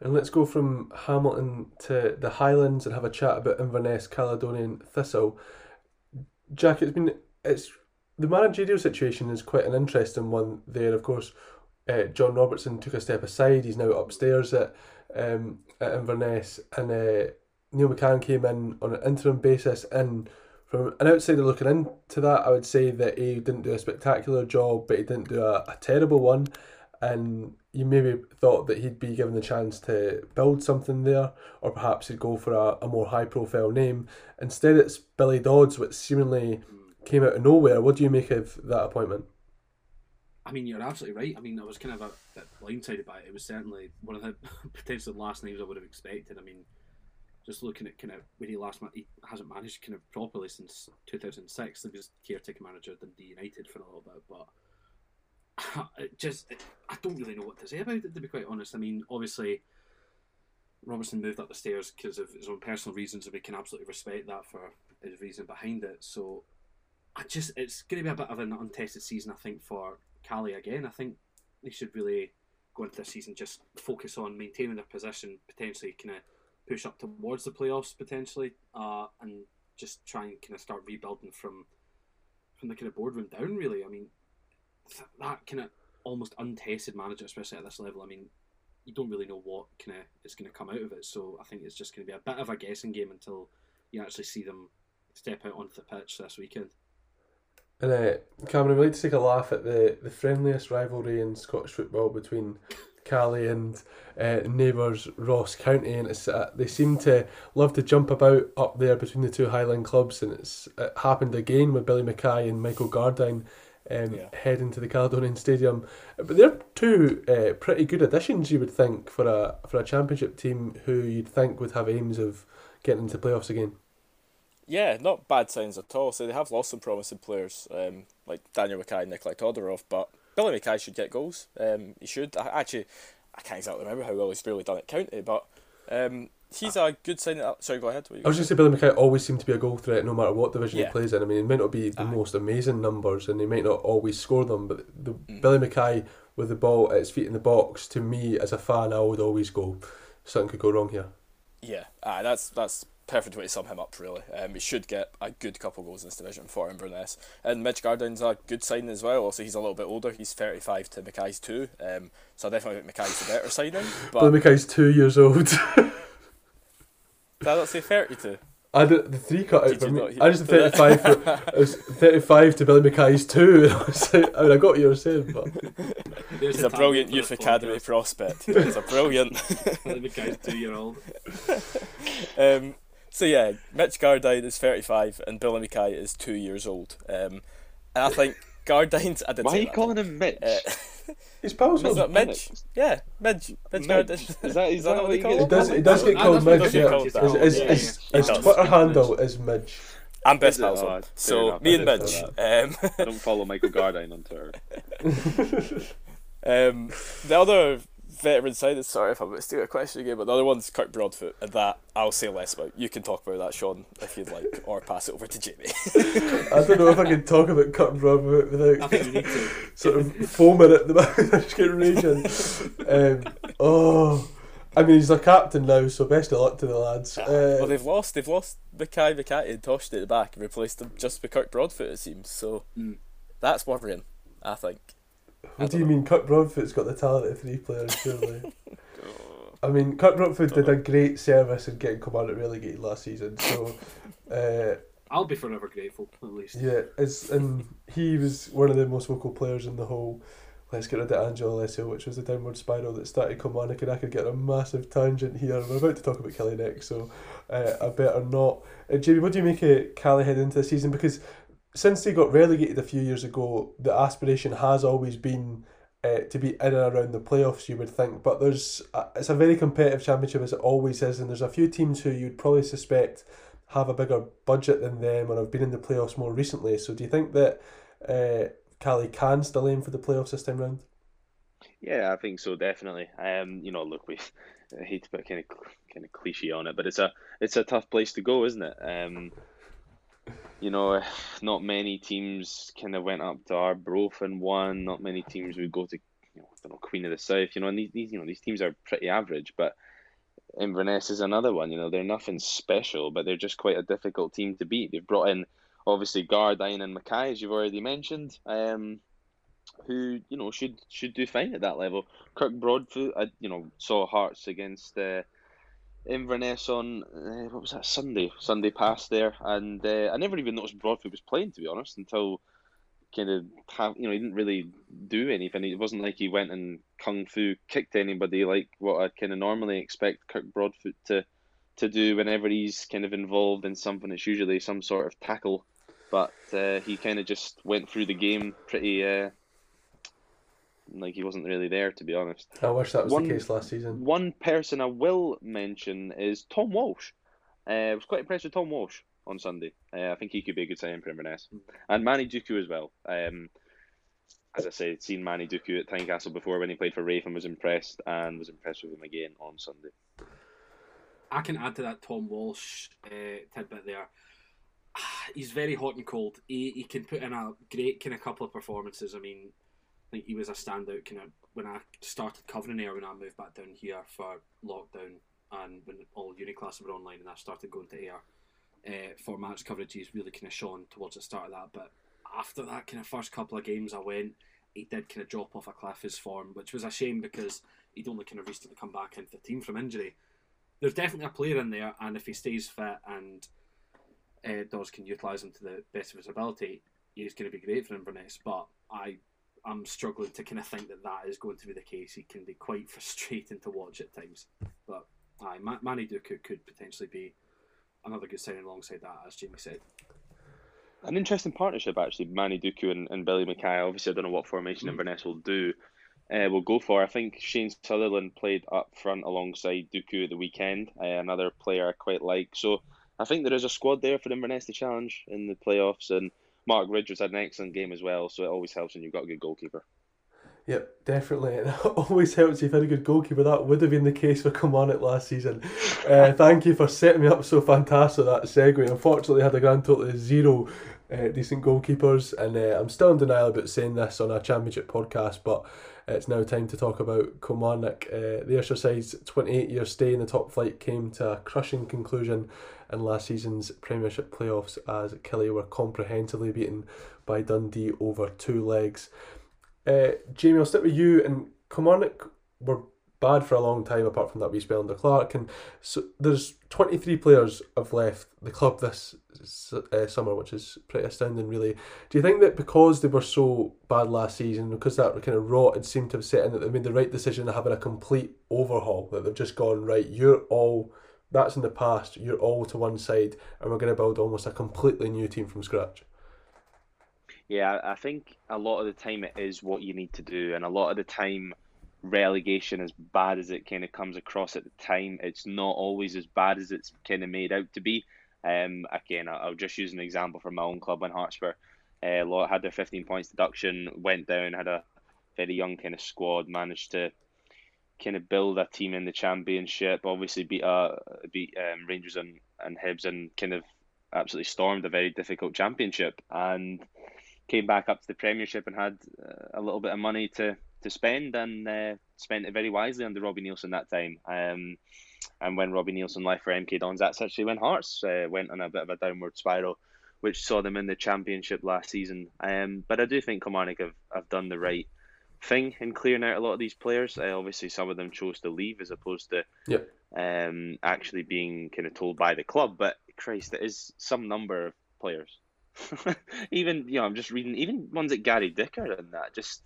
And let's go from Hamilton to the Highlands and have a chat about Inverness Caledonian Thistle. Jack, it's been it's the managerial situation is quite an interesting one there. Of course, uh, John Robertson took a step aside. He's now upstairs at um, at Inverness, and uh, Neil McCann came in on an interim basis. And from an outsider looking into that, I would say that he didn't do a spectacular job, but he didn't do a, a terrible one and you maybe thought that he'd be given the chance to build something there, or perhaps he'd go for a, a more high profile name. Instead, it's Billy Dodds, which seemingly came out of nowhere. What do you make of that appointment? I mean, you're absolutely right. I mean, I was kind of a bit blindsided by it. It was certainly one of the potential last names I would have expected. I mean, just looking at kind of when he last he hasn't managed kind of properly since 2006. He was caretaker manager at Dundee United for a little bit, but just I don't really know what to say about it to be quite honest. I mean, obviously Robertson moved up the stairs because of his own personal reasons, and we can absolutely respect that for his reason behind it. So I just it's going to be a bit of an untested season, I think, for Cali again. I think they should really go into this season just focus on maintaining their position, potentially kind of push up towards the playoffs potentially, uh, and just try and kind of start rebuilding from from the kind of boardroom down. Really, I mean, that kind of almost untested manager, especially at this level. I mean, you don't really know what kind of is going to come out of it. So I think it's just going to be a bit of a guessing game until you actually see them step out onto the pitch this weekend. And uh, Cameron, we like to take a laugh at the, the friendliest rivalry in Scottish football between Callie and uh, neighbours Ross County, and it's uh, they seem to love to jump about up there between the two Highland clubs, and it's it happened again with Billy Mackay and Michael Gardyne. Um, Yeah. heading to the Caledonian Stadium, but they're two uh, pretty good additions, you would think, for a for a championship team who you'd think would have aims of getting into playoffs again. Yeah, not bad signs at all. So they have lost some promising players, um, like Daniel Mackay and Nikolai Todorov, but Billy Mackay should get goals. Um, he should. I, actually, I can't exactly remember how well he's really done at County, but um, he's a good sign. At, sorry, go ahead. What were you I was gonna just say Billy McKay always seemed to be a goal threat no matter what division Yeah. he plays in. I mean, it might not be the Aye. most amazing numbers and he might not always score them, but the Mm. Billy McKay with the ball at his feet in the box, to me as a fan, I would always go, something could go wrong here. Yeah, aye, that's that's perfect way to sum him up. Really, um, he should get a good couple goals in this division for Inverness. And Mitch Gardyne's a good signing as well. Also, he's a little bit older. He's thirty five to Mackay's two. Um, so I definitely think Mackay's the better signing. But Billy Mackay's two years old. did I not say thirty two? I did the three cut out for me. I just that? did 35 for, it was 35 to Billy Mackay's two. I, was like, I mean, I got what you were saying, but There's He's the a brilliant youth academy podcast. prospect. He's a brilliant. The guy's two year old. Um, so yeah, Mitch Gardyne is 35 and Billy Mackay is two years old. Um, and I think Gardyne's. I did Why are you that. calling him Mitch? Uh, his pals is are that Midge? Yeah, Midge. Midge Midge. Gardyne. Is that- is that what what they you call get- He does, he does get called that's what Midge, yeah. does His, get yeah, yeah. his He. Twitter Midge. handle is Midge. I'm best Is pals. Oh, with So enough. me and didn't Midge. Um, I don't follow Michael Gardyne on Twitter. Um, the other veteran side sorry if I'm still a question again, but the other one's Kirk Broadfoot, and that I'll say less about. You can talk about that, Sean, if you'd like, or pass it over to Jamie. I don't know if I can talk about Cut and Broadfoot without think we need to. sort of foaming at the mouth. I just get raging. Um, oh, I mean, he's a captain now, so best of luck to the lads. well, Uh, they've lost. They've lost Mackay, McHattie, and Toshti at the back, and replaced them just with Kirk Broadfoot. It seems so. Mm. That's worrying. I think. What do you mean, Kirk Broadfoot's got the talent of three players, surely? I mean, Kirk Broadfoot did a great service in getting Kilmarnock relegated last season, so. Uh, I'll be forever grateful, at least. Yeah, it's and he was one of the most vocal players in the whole let's get rid of Angelo Alessio, which was the downward spiral that started Kilmarnock and I could get a massive tangent here. We're about to talk about Killie next, so uh, I better not. Uh, Jamie, what do you make of Kelly heading into the season? Because since they got relegated a few years ago, the aspiration has always been uh, to be in and around the playoffs, you would think. But there's uh, it's a very competitive championship as it always is, and there's a few teams who you'd probably suspect have a bigger budget than them or have been in the playoffs more recently. So do you think that uh, Cali can still aim for the playoffs this time round? Yeah, I think so, definitely. Um, you know, look, we I hate to put kind of kind of cliche on it, but it's a it's a tough place to go, isn't it? Um, you know, not many teams kind of went up to Arbroath and won. Not many teams would go to, you know, I don't know, Queen of the South. You know, and these, these you know these teams are pretty average, but Inverness is another one. You know, they're nothing special, but they're just quite a difficult team to beat. They've brought in obviously Gardyne and Mackay, as you've already mentioned. Um, who you know should should do fine at that level. Kirk Broadfoot, I you know saw Hearts against uh, Inverness on uh, what was that Sunday Sunday past there, and uh, I never even noticed Broadfoot was playing to be honest until kind of have you know he didn't really do anything. It wasn't like he went and kung fu kicked anybody like what I kind of normally expect Kirk Broadfoot to to do whenever he's kind of involved in something. It's usually some sort of tackle, but uh, he kind of just went through the game pretty. Like he wasn't really there, to be honest. I wish that was One- the case last season. One person I will mention is Tom Walsh. Uh, I was quite impressed with Tom Walsh on Sunday. Uh, I think he could be a good signing for Inverness. And Manny Duku as well. Um, as I said, seen Manny Duku at Tynecastle before when he played for Raith and was impressed, and was impressed with him again on Sunday. I can add to that Tom Walsh uh, tidbit there. He's very hot and cold. He, he can put in a great kind of couple of performances. I mean, He was a standout kind of when I started covering Ayr when I moved back down here for lockdown and when all uni classes were online and I started going to Ayr uh, for match coverage. He's really kind of shone towards the start of that. But after that kind of first couple of games I went, he did kind of drop off a cliff his form, which was a shame because he'd only kind of recently come back into the team from injury there's definitely a player in there, and if he stays fit and uh, Dodds can utilise him to the best of his ability, he's going to be great for Inverness. But I I'm struggling to kind of think that that is going to be the case. He can be quite frustrating to watch at times. But aye, Manny Duku could potentially be another good signing alongside that, as Jamie said. An interesting partnership, actually, Manny Duku and, and Billy Mackay. Obviously, I don't know what formation mm. Inverness will do. Uh, will go for. I think Shane Sutherland played up front alongside Duku at the weekend, uh, another player I quite like. So I think there is a squad there for Inverness to challenge in the playoffs, and Mark Ridgers had an excellent game as well. So it always helps when you've got a good goalkeeper. Yep, definitely. It always helps if you've had a good goalkeeper. That would have been the case for Kilmarnock last season. Uh, thank you for setting me up so fantastic that segue. Unfortunately, I had a grand total of zero uh, decent goalkeepers, and uh, I'm still in denial about saying this on a championship podcast, but it's now time to talk about Kilmarnock. Uh, the Ayrshire side's 28 year stay in the top flight came to a crushing conclusion in last season's Premiership playoffs as Killie were comprehensively beaten by Dundee over two legs. Uh, Jamie, I'll stick with you. And Kilmarnock were bad for a long time, apart from that wee spell under Clarke. And so there's 23 players have left the club this uh, summer, which is pretty astounding, really. Do you think that because they were so bad last season, because that kind of rot had seemed to have set in, that they made the right decision of having a complete overhaul? That they've just gone, right, you're all, that's in the past, you're all to one side, and we're going to build almost a completely new team from scratch? Yeah, I think a lot of the time it is what you need to do, and a lot of the time, relegation, as bad as it kind of comes across at the time, it's not always as bad as it's kind of made out to be. Um, again, I'll just use an example from my own club in Hotspur. Uh, lot had their 15 points deduction, went down, had a very young kind of squad, managed to kind of build a team in the championship. Obviously, beat uh, beat um, Rangers and and Hibs, and kind of absolutely stormed a very difficult championship. And came back up to the Premiership and had uh, a little bit of money to, to spend and uh, spent it very wisely under Robbie Neilson that time. Um, and when Robbie Neilson left for MK Dons, that's actually when Hearts uh, went on a bit of a downward spiral, which saw them in the Championship last season. Um, but I do think Kilmarnock have, have done the right thing in clearing out a lot of these players. Uh, obviously, some of them chose to leave as opposed to yep. um, actually being kind of told by the club. But Christ, there is some number of players even you know, I'm just reading even ones like Gary Dicker and that. Just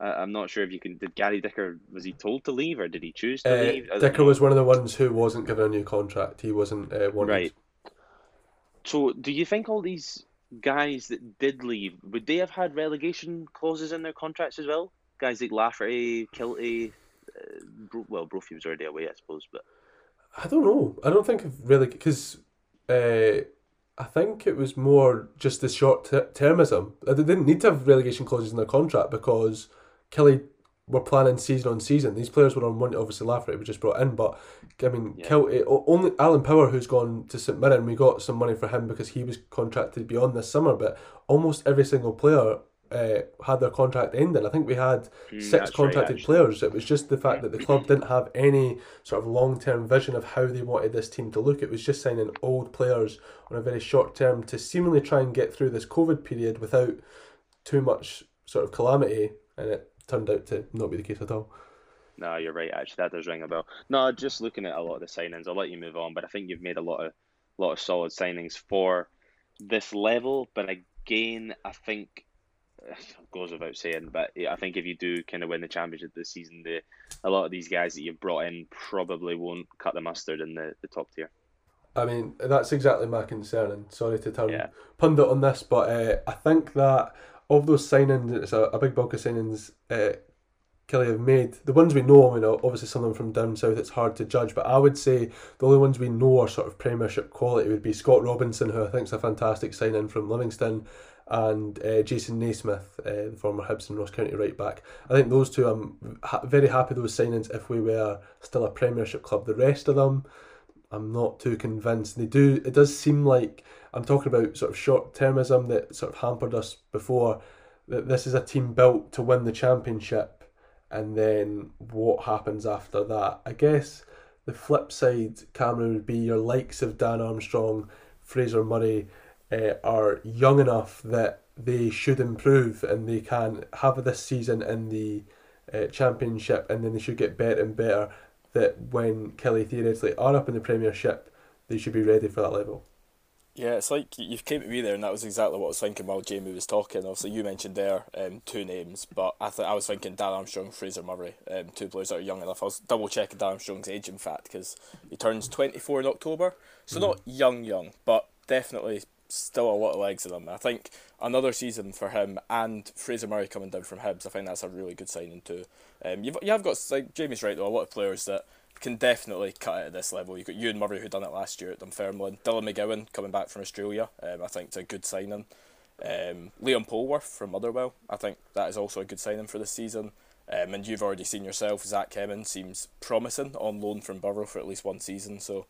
uh, I'm not sure if you can. Did Gary Dicker was he told to leave or did he choose to uh, leave? Dicker was one of the ones who wasn't given a new contract. He wasn't uh, wanted. Right. So, do you think all these guys that did leave would they have had relegation clauses in their contracts as well? Guys like Lafferty, Kiltie, uh, Bro- well, Brophy was already away, I suppose, but I don't know. I don't think really because. Uh, I think it was more just the short termism. They didn't need to have relegation clauses in their contract because Killie were planning season on season. These players were on money. Obviously, Lafferty was just brought in, but I mean, yeah. Only Alan Power, who's gone to St Mirren, we got some money for him because he was contracted beyond this summer. But almost every single player uh, had their contract ended. I think we had mm, six contracted right, players. It was just the fact that the club didn't have any sort of long term vision of how they wanted this team to look. It was just signing old players on a very short term to seemingly try and get through this COVID period without too much sort of calamity, and it turned out to not be the case at all. No, you're right. Actually, that does ring a bell. No, just looking at a lot of the signings, I'll let you move on. But I think you've made a lot of, lot of solid signings for this level. But again, I think goes without saying, but I think if you do kind of win the championship this season, the a lot of these guys that you've brought in probably won't cut the mustard in the, the top tier. I mean, that's exactly my concern. And sorry to turn yeah. pundit on this, but uh, I think that of those signings, it's a, a big bulk of signings uh, Killie have made. The ones we know, I mean, obviously some of them from down south, it's hard to judge, but I would say the only ones we know are sort of Premiership quality would be Scott Robinson, who I think is a fantastic signing from Livingston, and uh, Jason Naismith, uh, the former Hibs and Ross County right back. I think those two, I'm ha- very happy those signings if we were still a Premiership club. The rest of them, I'm not too convinced. They do. It does seem like I'm talking about sort of short termism that sort of hampered us before. That this is a team built to win the championship, and then what happens after that? I guess the flip side, Cameron, would be your likes of Dan Armstrong, Fraser Murray uh, are young enough that they should improve and they can have this season in the uh, championship and then they should get better and better that when Killie theoretically are up in the premiership they should be ready for that level Yeah, it's like you've came to me there, and that was exactly what I was thinking while Jamie was talking. Obviously, you mentioned there um, two names, but I th- I was thinking Dan Armstrong, Fraser Murray, um, two players that are young enough. I was double checking Dan Armstrong's age, in fact, because he turns 24 in October, so mm. not young, young, but definitely still a lot of legs in him. I think another season for him and Fraser Murray coming down from Hibs, I think that's a really good signing too. Um, you've you have got like Jamie's right though, a lot of players that can definitely cut it at this level. You've got Euan Murray who done it last year at Dunfermline. Dylan McGowan coming back from Australia. Um, I think it's a good signing. Um, Liam Polworth from Motherwell. I think that is also a good signing for this season. Um, and you've already seen yourself, Zach Kemmin seems promising on loan from Borough for at least one season. So,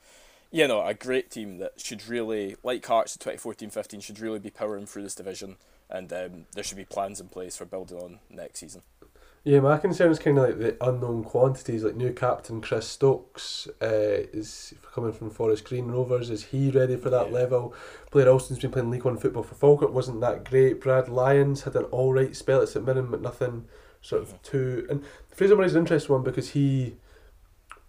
you know, a great team that should really, like Hearts in 2014-15, should really be powering through this division. And um, there should be plans in place for building on next season. Yeah, my concern is kind of like the unknown quantities. Like new captain Chris Stokes uh, is coming from Forest Green Rovers. Is he ready for that yeah. level? Blair Alston's been playing League One football for Falkirk. wasn't that great. Brad Lyons had an all right spell at St Mirren, but nothing sort of mm-hmm. too. And Fraser Murray's an interesting one because he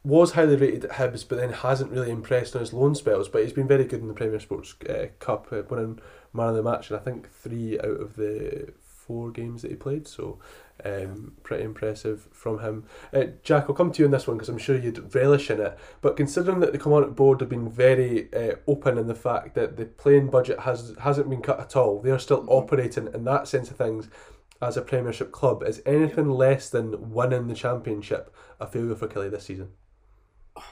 was highly rated at Hibs, but then hasn't really impressed on his loan spells. But he's been very good in the Premier Sports uh, Cup, uh, winning man of the match, and I think three out of the four games that he played. So um, pretty impressive from him. Uh, Jack, I'll come to you on this one because I'm sure you'd relish in it. But considering that the Kilmarnock board have been very uh, open in the fact that the playing budget has hasn't been cut at all, they are still mm-hmm. operating in that sense of things as a Premiership club. Is anything less than winning the Championship a failure for Killie this season?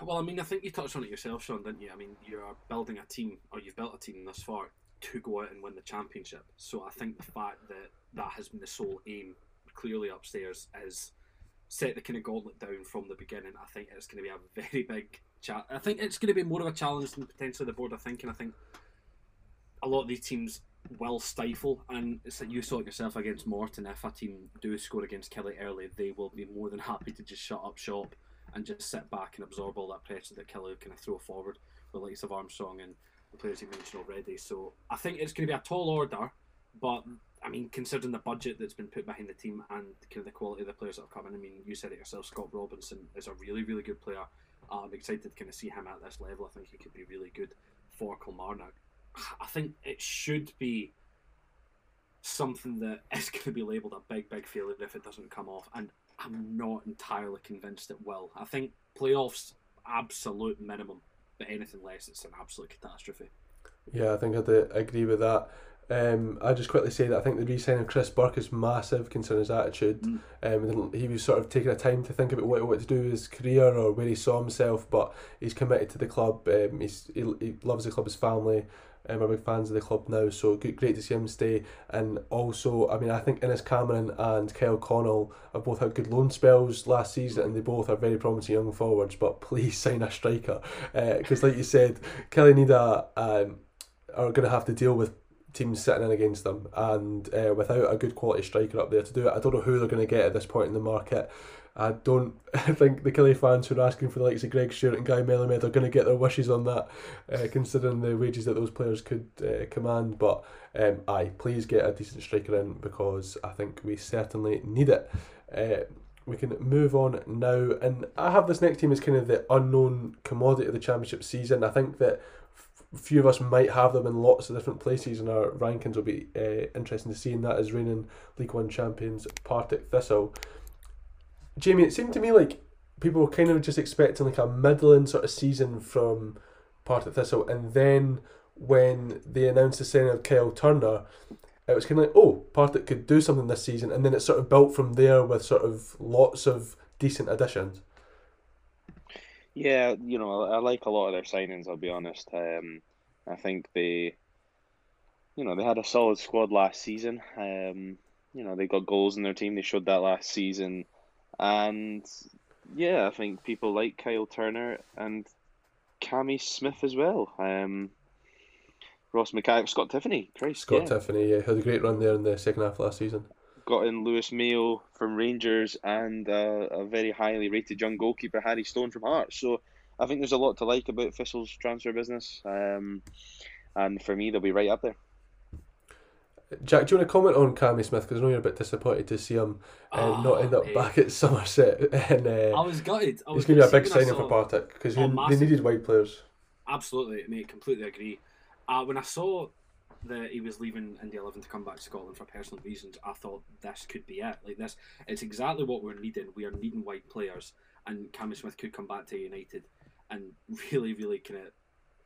Well, I mean, I think you touched on it yourself, Sean, didn't you? I mean, you are building a team, or you've built a team thus far to go out and win the championship. So I think the fact that that has been the sole aim clearly upstairs is set the kind of gauntlet down from the beginning. I think it's going to be a very big chat. I think it's going to be more of a challenge than potentially the board are thinking. I think a lot of these teams will stifle, and it's like you saw it yourself against Morton. If a team do score against Killie early, they will be more than happy to just shut up shop and just sit back and absorb all that pressure that Killie kind of throw forward with likes of Armstrong and the players you mentioned already. So I think it's going to be a tall order, but I mean, considering the budget that's been put behind the team and kind of the quality of the players that have come in, I mean, you said it yourself, Scott Robinson is a really, really good player. I'm excited to kind of see him at this level. I think he could be really good for Kilmarnock. I think it should be something that is going to be labelled a big, big failure if it doesn't come off, and I'm not entirely convinced it will. I think playoffs, absolute minimum, but anything less, it's an absolute catastrophe. Yeah, I think I'd agree with that. Um, I just quickly say that I think the re-signing of Chris Burke is massive considering his attitude. Mm. Um, he was sort of taking a time to think about what, what to do with his career or where he saw himself, but he's committed to the club. Um, he's, he, he loves the club, his family. Um, we're big fans of the club now, so great to see him stay. And also, I mean, I think Innes Cameron and Kyle Connell have both had good loan spells last season, and they both are very promising young forwards. But please sign a striker, because uh, like you said, Killie need a um, are going to have to deal with teams sitting in against them, and uh, without a good quality striker up there to do it, I don't know who they're going to get at this point in the market. I don't think the Killie fans who are asking for the likes of Greg Stewart and Guy Melamed are going to get their wishes on that, uh, considering the wages that those players could uh, command. But um, aye, please get a decent striker in because I think we certainly need it. Uh, we can move on now, and I have this next team as kind of the unknown commodity of the championship season. I think that a few of us might have them in lots of different places, and our rankings will be uh, interesting to see. And that is reigning League One champions Partick Thistle. Jamie, it seemed to me like people were kind of just expecting like a middling sort of season from Partick Thistle, and then when they announced the signing of Kyle Turner, it was kind of like, oh, Partick could do something this season, and then it sort of built from there with sort of lots of decent additions. Yeah, you know, I like a lot of their signings. I'll be honest. Um, I think they, you know, they had a solid squad last season. Um, you know, they got goals in their team. They showed that last season, and yeah, I think people like Kyle Turner and Cammy Smith as well. Um, Ross Mackay, Scott Tiffoney, Christ, Scott yeah. Tiffoney, yeah, had a great run there in the second half last season got in Lewis Mayo from Rangers and uh, a very highly rated young goalkeeper, Harry Stone from Hearts. So I think there's a lot to like about Thistle's transfer business. Um, and for me, they'll be right up there. Jack, do you want to comment on Cammy Smith? Because I know you're a bit disappointed to see him uh, oh, not end up back at Somerset. and uh, I was gutted. I was going to be a big signing for Partick because oh, they needed wide players. Absolutely, mate. Completely agree. uh, when I saw that he was leaving Indy 11 to come back to Scotland for personal reasons, I thought this could be it. Like this, it's exactly what we're needing. We are needing wide players, and Cammy Smith could come back to United and really, really kind of.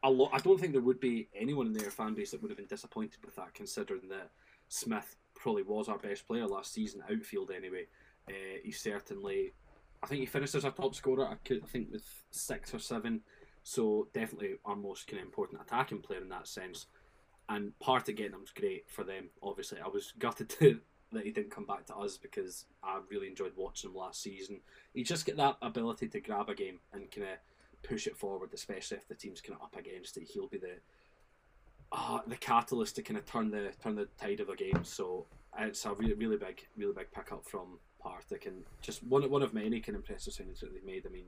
A lot. I don't think there would be anyone in their fan base that would have been disappointed with that, considering that Smith probably was our best player last season, outfield anyway. Uh, he certainly, I think he finished as our top scorer. I, could, I think with six or seven. So definitely our most kind of important attacking player in that sense. And part of getting him was great for them. Obviously, I was gutted to, that he didn't come back to us because I really enjoyed watching him last season. He just get that ability to grab a game and kind of push it forward, especially if the team's kind of up against it. He'll be the uh, the catalyst to kind of turn the turn the tide of a game. So it's a really really big really big pickup from Partick and just one one of many kind of impressive signings that they've made. I mean,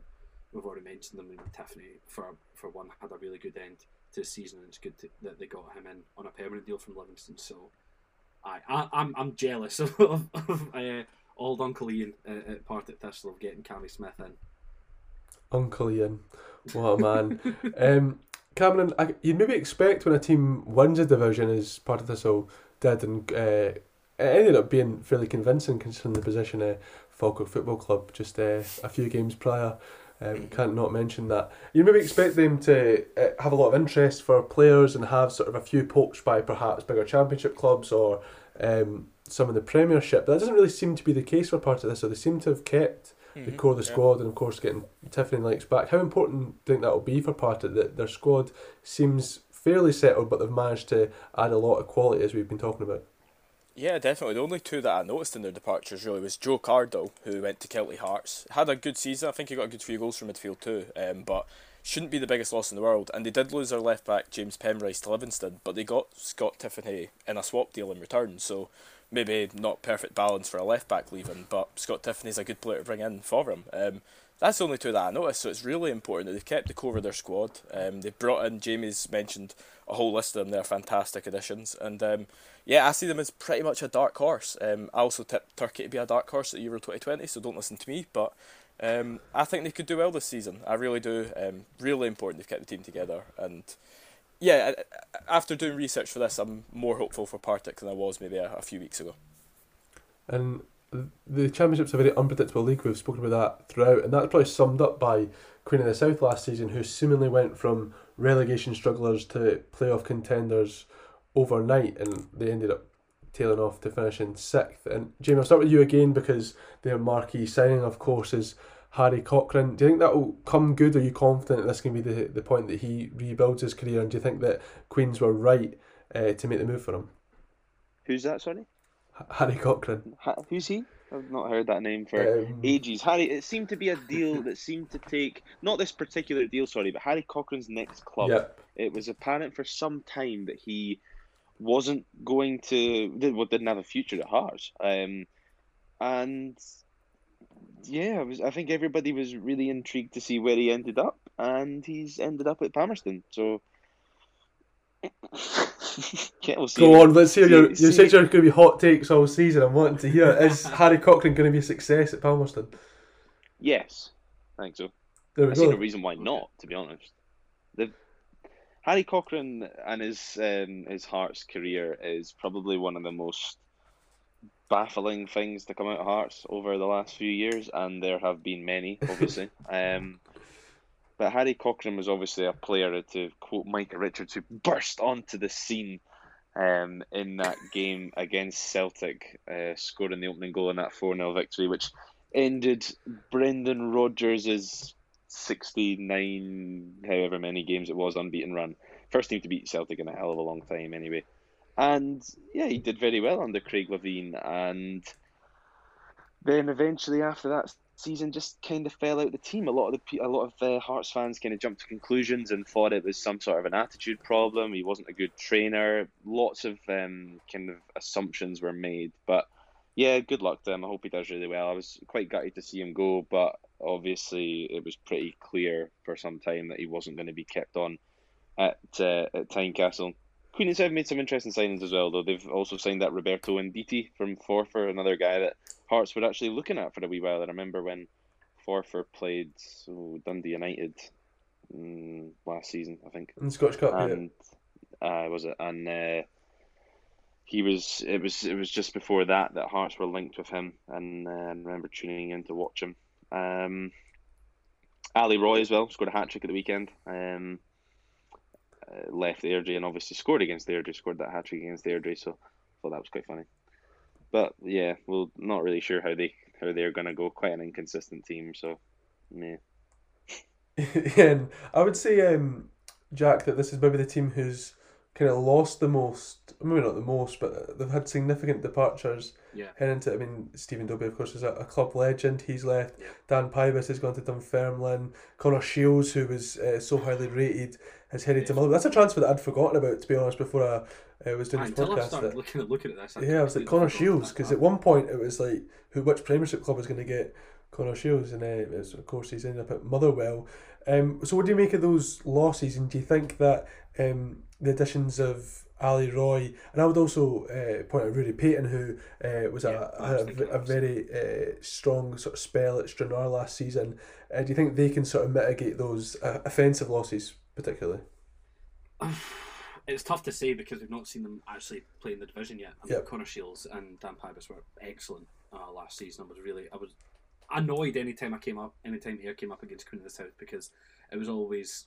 we've already mentioned them. I Tiffoney for for one had a really good end to the season, and it's good to, that they got him in on a permanent deal from Livingston. So, I, I I'm I'm jealous of, of, of uh, old Uncle Ian uh, at Partick Thistle of getting Cammy Smith in. Uncle Ian, what a man. um, Cameron, I, you'd maybe expect when a team wins a division as part of this all did, and uh, it ended up being fairly convincing considering the position of Falkirk Football Club just uh, a few games prior. Um, can't not mention that. You maybe expect them to uh, have a lot of interest for players and have sort of a few pokes by perhaps bigger championship clubs or um, some of the Premiership. But that doesn't really seem to be the case for part of this. So they seem to have kept the core of the yeah. squad and of course getting Tiffany Lakes back. How important do you think that will be for Partick that their squad seems fairly settled but they've managed to add a lot of quality as we've been talking about? Yeah, definitely. The only two that I noticed in their departures really was Joe Cardle, who went to Kelty Hearts. Had a good season. I think he got a good few goals from midfield too. Um, but shouldn't be the biggest loss in the world. And they did lose their left back James Penrice to Livingston, but they got Scott Tiffoney in a swap deal in return. So maybe not perfect balance for a left back leaving, but Scott Tiffoney's a good player to bring in for him. Um, that's the only two that I noticed. So it's really important that they've kept the core of their squad. Um, they've brought in Jamie's mentioned a whole list of them. They're fantastic additions, and um, yeah, I see them as pretty much a dark horse. Um, I also tipped Turkey to be a dark horse at Euro 2020, so don't listen to me. But um, I think they could do well this season. I really do. Um, really important they've kept the team together, and yeah, after doing research for this, I'm more hopeful for Partick than I was maybe a, a few weeks ago. And the Championship's a very unpredictable league. We've spoken about that throughout, and that's probably summed up by Queen of the South last season, who seemingly went from relegation strugglers to playoff contenders overnight, and they ended up tailing off to finish in sixth. And Jamie, I'll start with you again because their marquee signing, of course, is Harry Cochrane. Do you think that will come good? Are you confident that this can be the the point that he rebuilds his career? And do you think that Queens were right uh, to make the move for him? Who's that? Sorry, Harry Cochrane. ha- who's he? I've not heard that name for Um, ages. Harry, it seemed to be a deal that seemed to take not this particular deal, sorry, but Harry Cochrane's next club. Yep. It was apparent for some time that he wasn't going to, did- well, didn't have a future at Hearts. Um, and yeah, I was. I think everybody was really intrigued to see where he ended up, and he's ended up at Palmerston. So. yeah, we'll see. Go on, let's hear your. see- You said you're going to be hot takes all season. I'm wanting to hear. Is Harry Cochrane going to be a success at Palmerston? Yes, I think so. There we I see no reason why not. To be honest, the Harry Cochrane and his um, his Hearts career is probably one of the most baffling things to come out of Hearts over the last few years, and there have been many, obviously. um, but Harry Cochrane was obviously a player, to quote Micah Richards, who burst onto the scene um, in that game against Celtic, uh, scoring the opening goal in that 4 0 victory, which ended Brendan Rodgers' 69, however many games it was, unbeaten run. First team to beat Celtic in a hell of a long time, anyway. And yeah, he did very well under Craig Levein, and then eventually after that season, just kind of fell out the team. A lot of the a lot of uh, Hearts fans kind of jumped to conclusions and thought it was some sort of an attitude problem. He wasn't a good trainer. Lots of um, kind of assumptions were made, but yeah, good luck to him. I hope he does really well. I was quite gutted to see him go, but obviously it was pretty clear for some time that he wasn't going to be kept on at uh, at Tynecastle. Queen and Seven made some interesting signings as well, though. They've also signed that Roberto Nditi from Forfar, another guy that Hearts were actually looking at for a wee while. I remember when Forfar played Dundee United mm, last season, I think. In Scottish Cup, yeah. And uh, was it? And uh, he was. It was. It was just before that that Hearts were linked with him, and uh, I remember tuning in to watch him. Um, Ali Roy as well scored a hat trick at the weekend. Um, uh, left Airdrie and obviously scored against Airdrie. Scored that hat trick against Airdrie, so I thought that was quite funny. But yeah, well, not really sure how they how they're gonna go. Quite an inconsistent team, so yeah. and I would say, um, Jack, that this is maybe the team who's kind of lost the most. Maybe not the most, but they've had significant departures. Yeah. Heading into, I mean, Stephen Dobbie, of course, is a, a club legend. He's left. Yeah. Dan Pybus has gone to Dunfermline. Connor Shields, who was uh, so highly rated, has headed to Yeah. Motherwell. That's a transfer that I'd forgotten about, to be honest, before I uh, was doing this Until I podcast. started that- looking at looking at this, I yeah, I was like Connor Shields because at one point it was like who which Premiership club was going to get Connor Shields, and uh, of course he's ended up at Motherwell. Um, so what do you make of those losses, and do you think that um, the additions of Ali Roy, and I would also uh, point out Ruari Paton, who uh, was Yeah, a, I a, thinking a, very uh, strong sort of spell at Stranraer last season. Uh, do you think they can sort of mitigate those uh, offensive losses particularly? It's tough to say because we've not seen them actually play in the division yet. I mean, Yep. Connor Shields and Dan Pybus were excellent uh, last season. I was really, I was annoyed anytime I came up, anytime Ayr came up against Queen of the South because it was always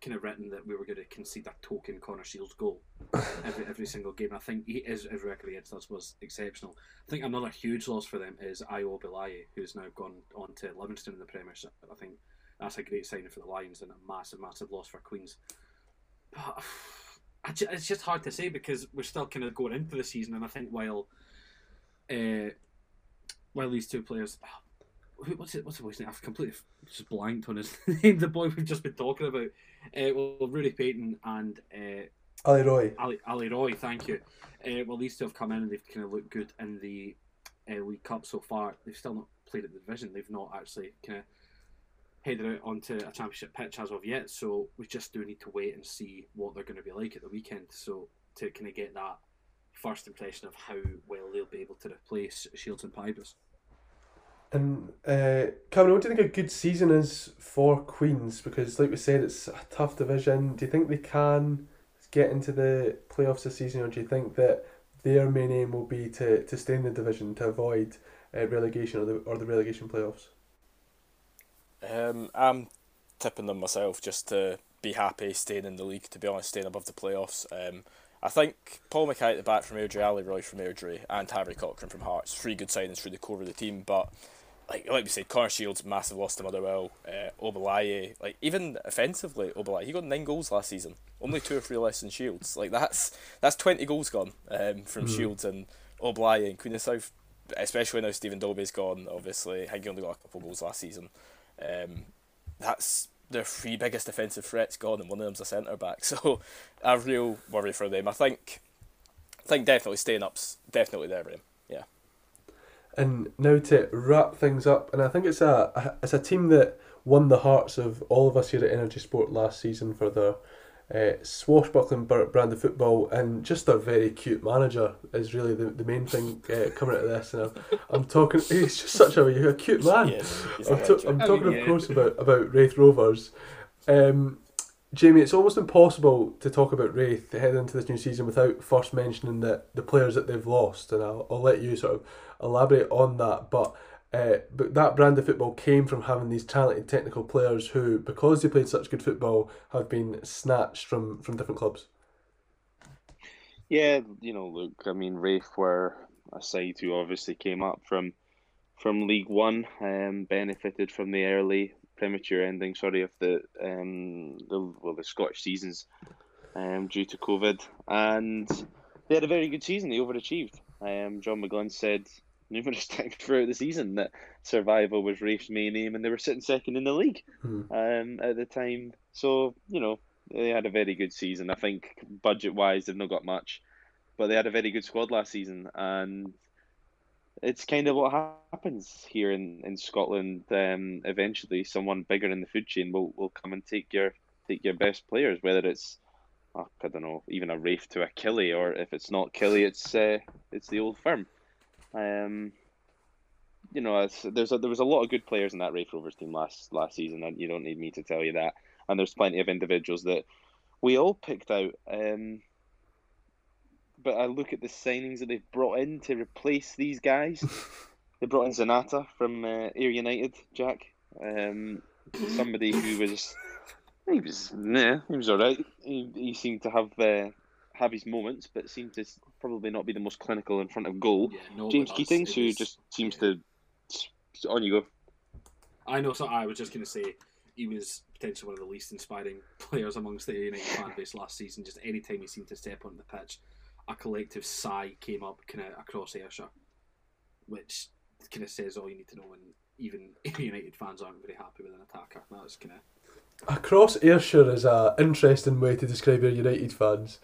kind of written that we were going to concede a token Connor Shields goal every every single game. I think he is his record against us was exceptional. I think another huge loss for them is Ayo Obileye, who's now gone on to Livingston in the Premiership. I think that's a great signing for the Lions and a massive, massive loss for Queens. But I it's just hard to say because we're still kind of going into the season, and I think while uh, while these two players, what's it? What's the boy's name? I've completely just blanked on his name. The boy we've just been talking about. Uh, well, Ruari Paton and uh, Ali Roy. Ali, Ali Roy, thank you. Uh, well, these two have come in and they've kind of looked good in the uh, League Cup so far. They've still not played at the division. They've not actually kind of headed out onto a championship pitch as of yet. So we just do need to wait and see what they're going to be like at the weekend. So to kind of get that first impression of how well they'll be able to replace Shields and Pybus. And uh, Cameron, what do you think a good season is for Queens? Because, like we said, it's a tough division. Do you think they can get into the playoffs this season, or do you think that their main aim will be to, to stay in the division to avoid uh, relegation or the or the relegation playoffs? Um, I'm tipping them myself just to be happy staying in the league. To be honest, staying above the playoffs. Um, I think Paul McKay at the back from Airdrie, Ali Roy from Airdrie, and Harry Cochrane from Hearts. Three good signings through the core of the team, but like like we said, Connor Shields massive loss to Motherwell. Uh, Obileye, like even offensively, Obileye he got nine goals last season, only two or three less than Shields. Like that's that's twenty goals gone um, from Shields and Obileye and Queen of South. Especially now Stephen Dobbie's gone. Obviously, he only got a couple goals last season. Um, that's their three biggest defensive threats gone, and one of them's a centre back. So, a real worry for them. I think, I think definitely staying up's definitely their aim. Yeah. And now to wrap things up, and I think it's a a- it's a team that won the hearts of all of us here at Energy Sport last season for their uh, swashbuckling brand of football and just a very cute manager is really the, the main thing uh, coming out of this. And I'm, I'm talking, he's just such a, a cute man. Yes, he's a I'm, to- I'm I talking, mean, of yeah. course, about, about Raith Rovers. Um, Jamie, it's almost impossible to talk about Raith heading into this new season without first mentioning the, the players that they've lost, and I'll, I'll let you sort of elaborate on that. But uh, but that brand of football came from having these talented technical players who, because they played such good football, have been snatched from, from different clubs. Yeah, you know, look, I mean, Raith were a side who obviously came up from from League One, um, benefited from the early premature ending, sorry, of the um the well the Scottish seasons, um, due to COVID, and they had a very good season. They overachieved. Um, John McGlynn said numerous times throughout the season that survival was Raith's main aim, and they were sitting second in the league Hmm. um, at the time. So you know they had a very good season. I think budget wise they've not got much, but they had a very good squad last season, and it's kind of what happens here in, in Scotland. Um, eventually, someone bigger in the food chain will, will come and take your take your best players, whether it's I don't know, even a Raith to a Killie, or if it's not Killie, it's uh, it's the old firm. Um, you know, there's a, there was a lot of good players in that Raith Rovers team last last season, and you don't need me to tell you that. And there's plenty of individuals that we all picked out. Um, but I look at the signings that they've brought in to replace these guys. they brought in Zanatta from uh, Ayr United, Jack. Um, somebody who was he was yeah, he was all right. He, he seemed to have uh, have his moments, but seemed to probably not be the most clinical in front of goal. Yeah, no, James Keating, who just seems yeah. to on you go. I know. So I was just going to say he was potentially one of the least inspiring players amongst the United fan base last season. Just any time he seemed to step on the pitch, a collective sigh came up kind of across Ayrshire, which kind of says all you need to know. And even United fans aren't very happy with an attacker. That's kind of Across Ayrshire is a interesting way to describe your United fans.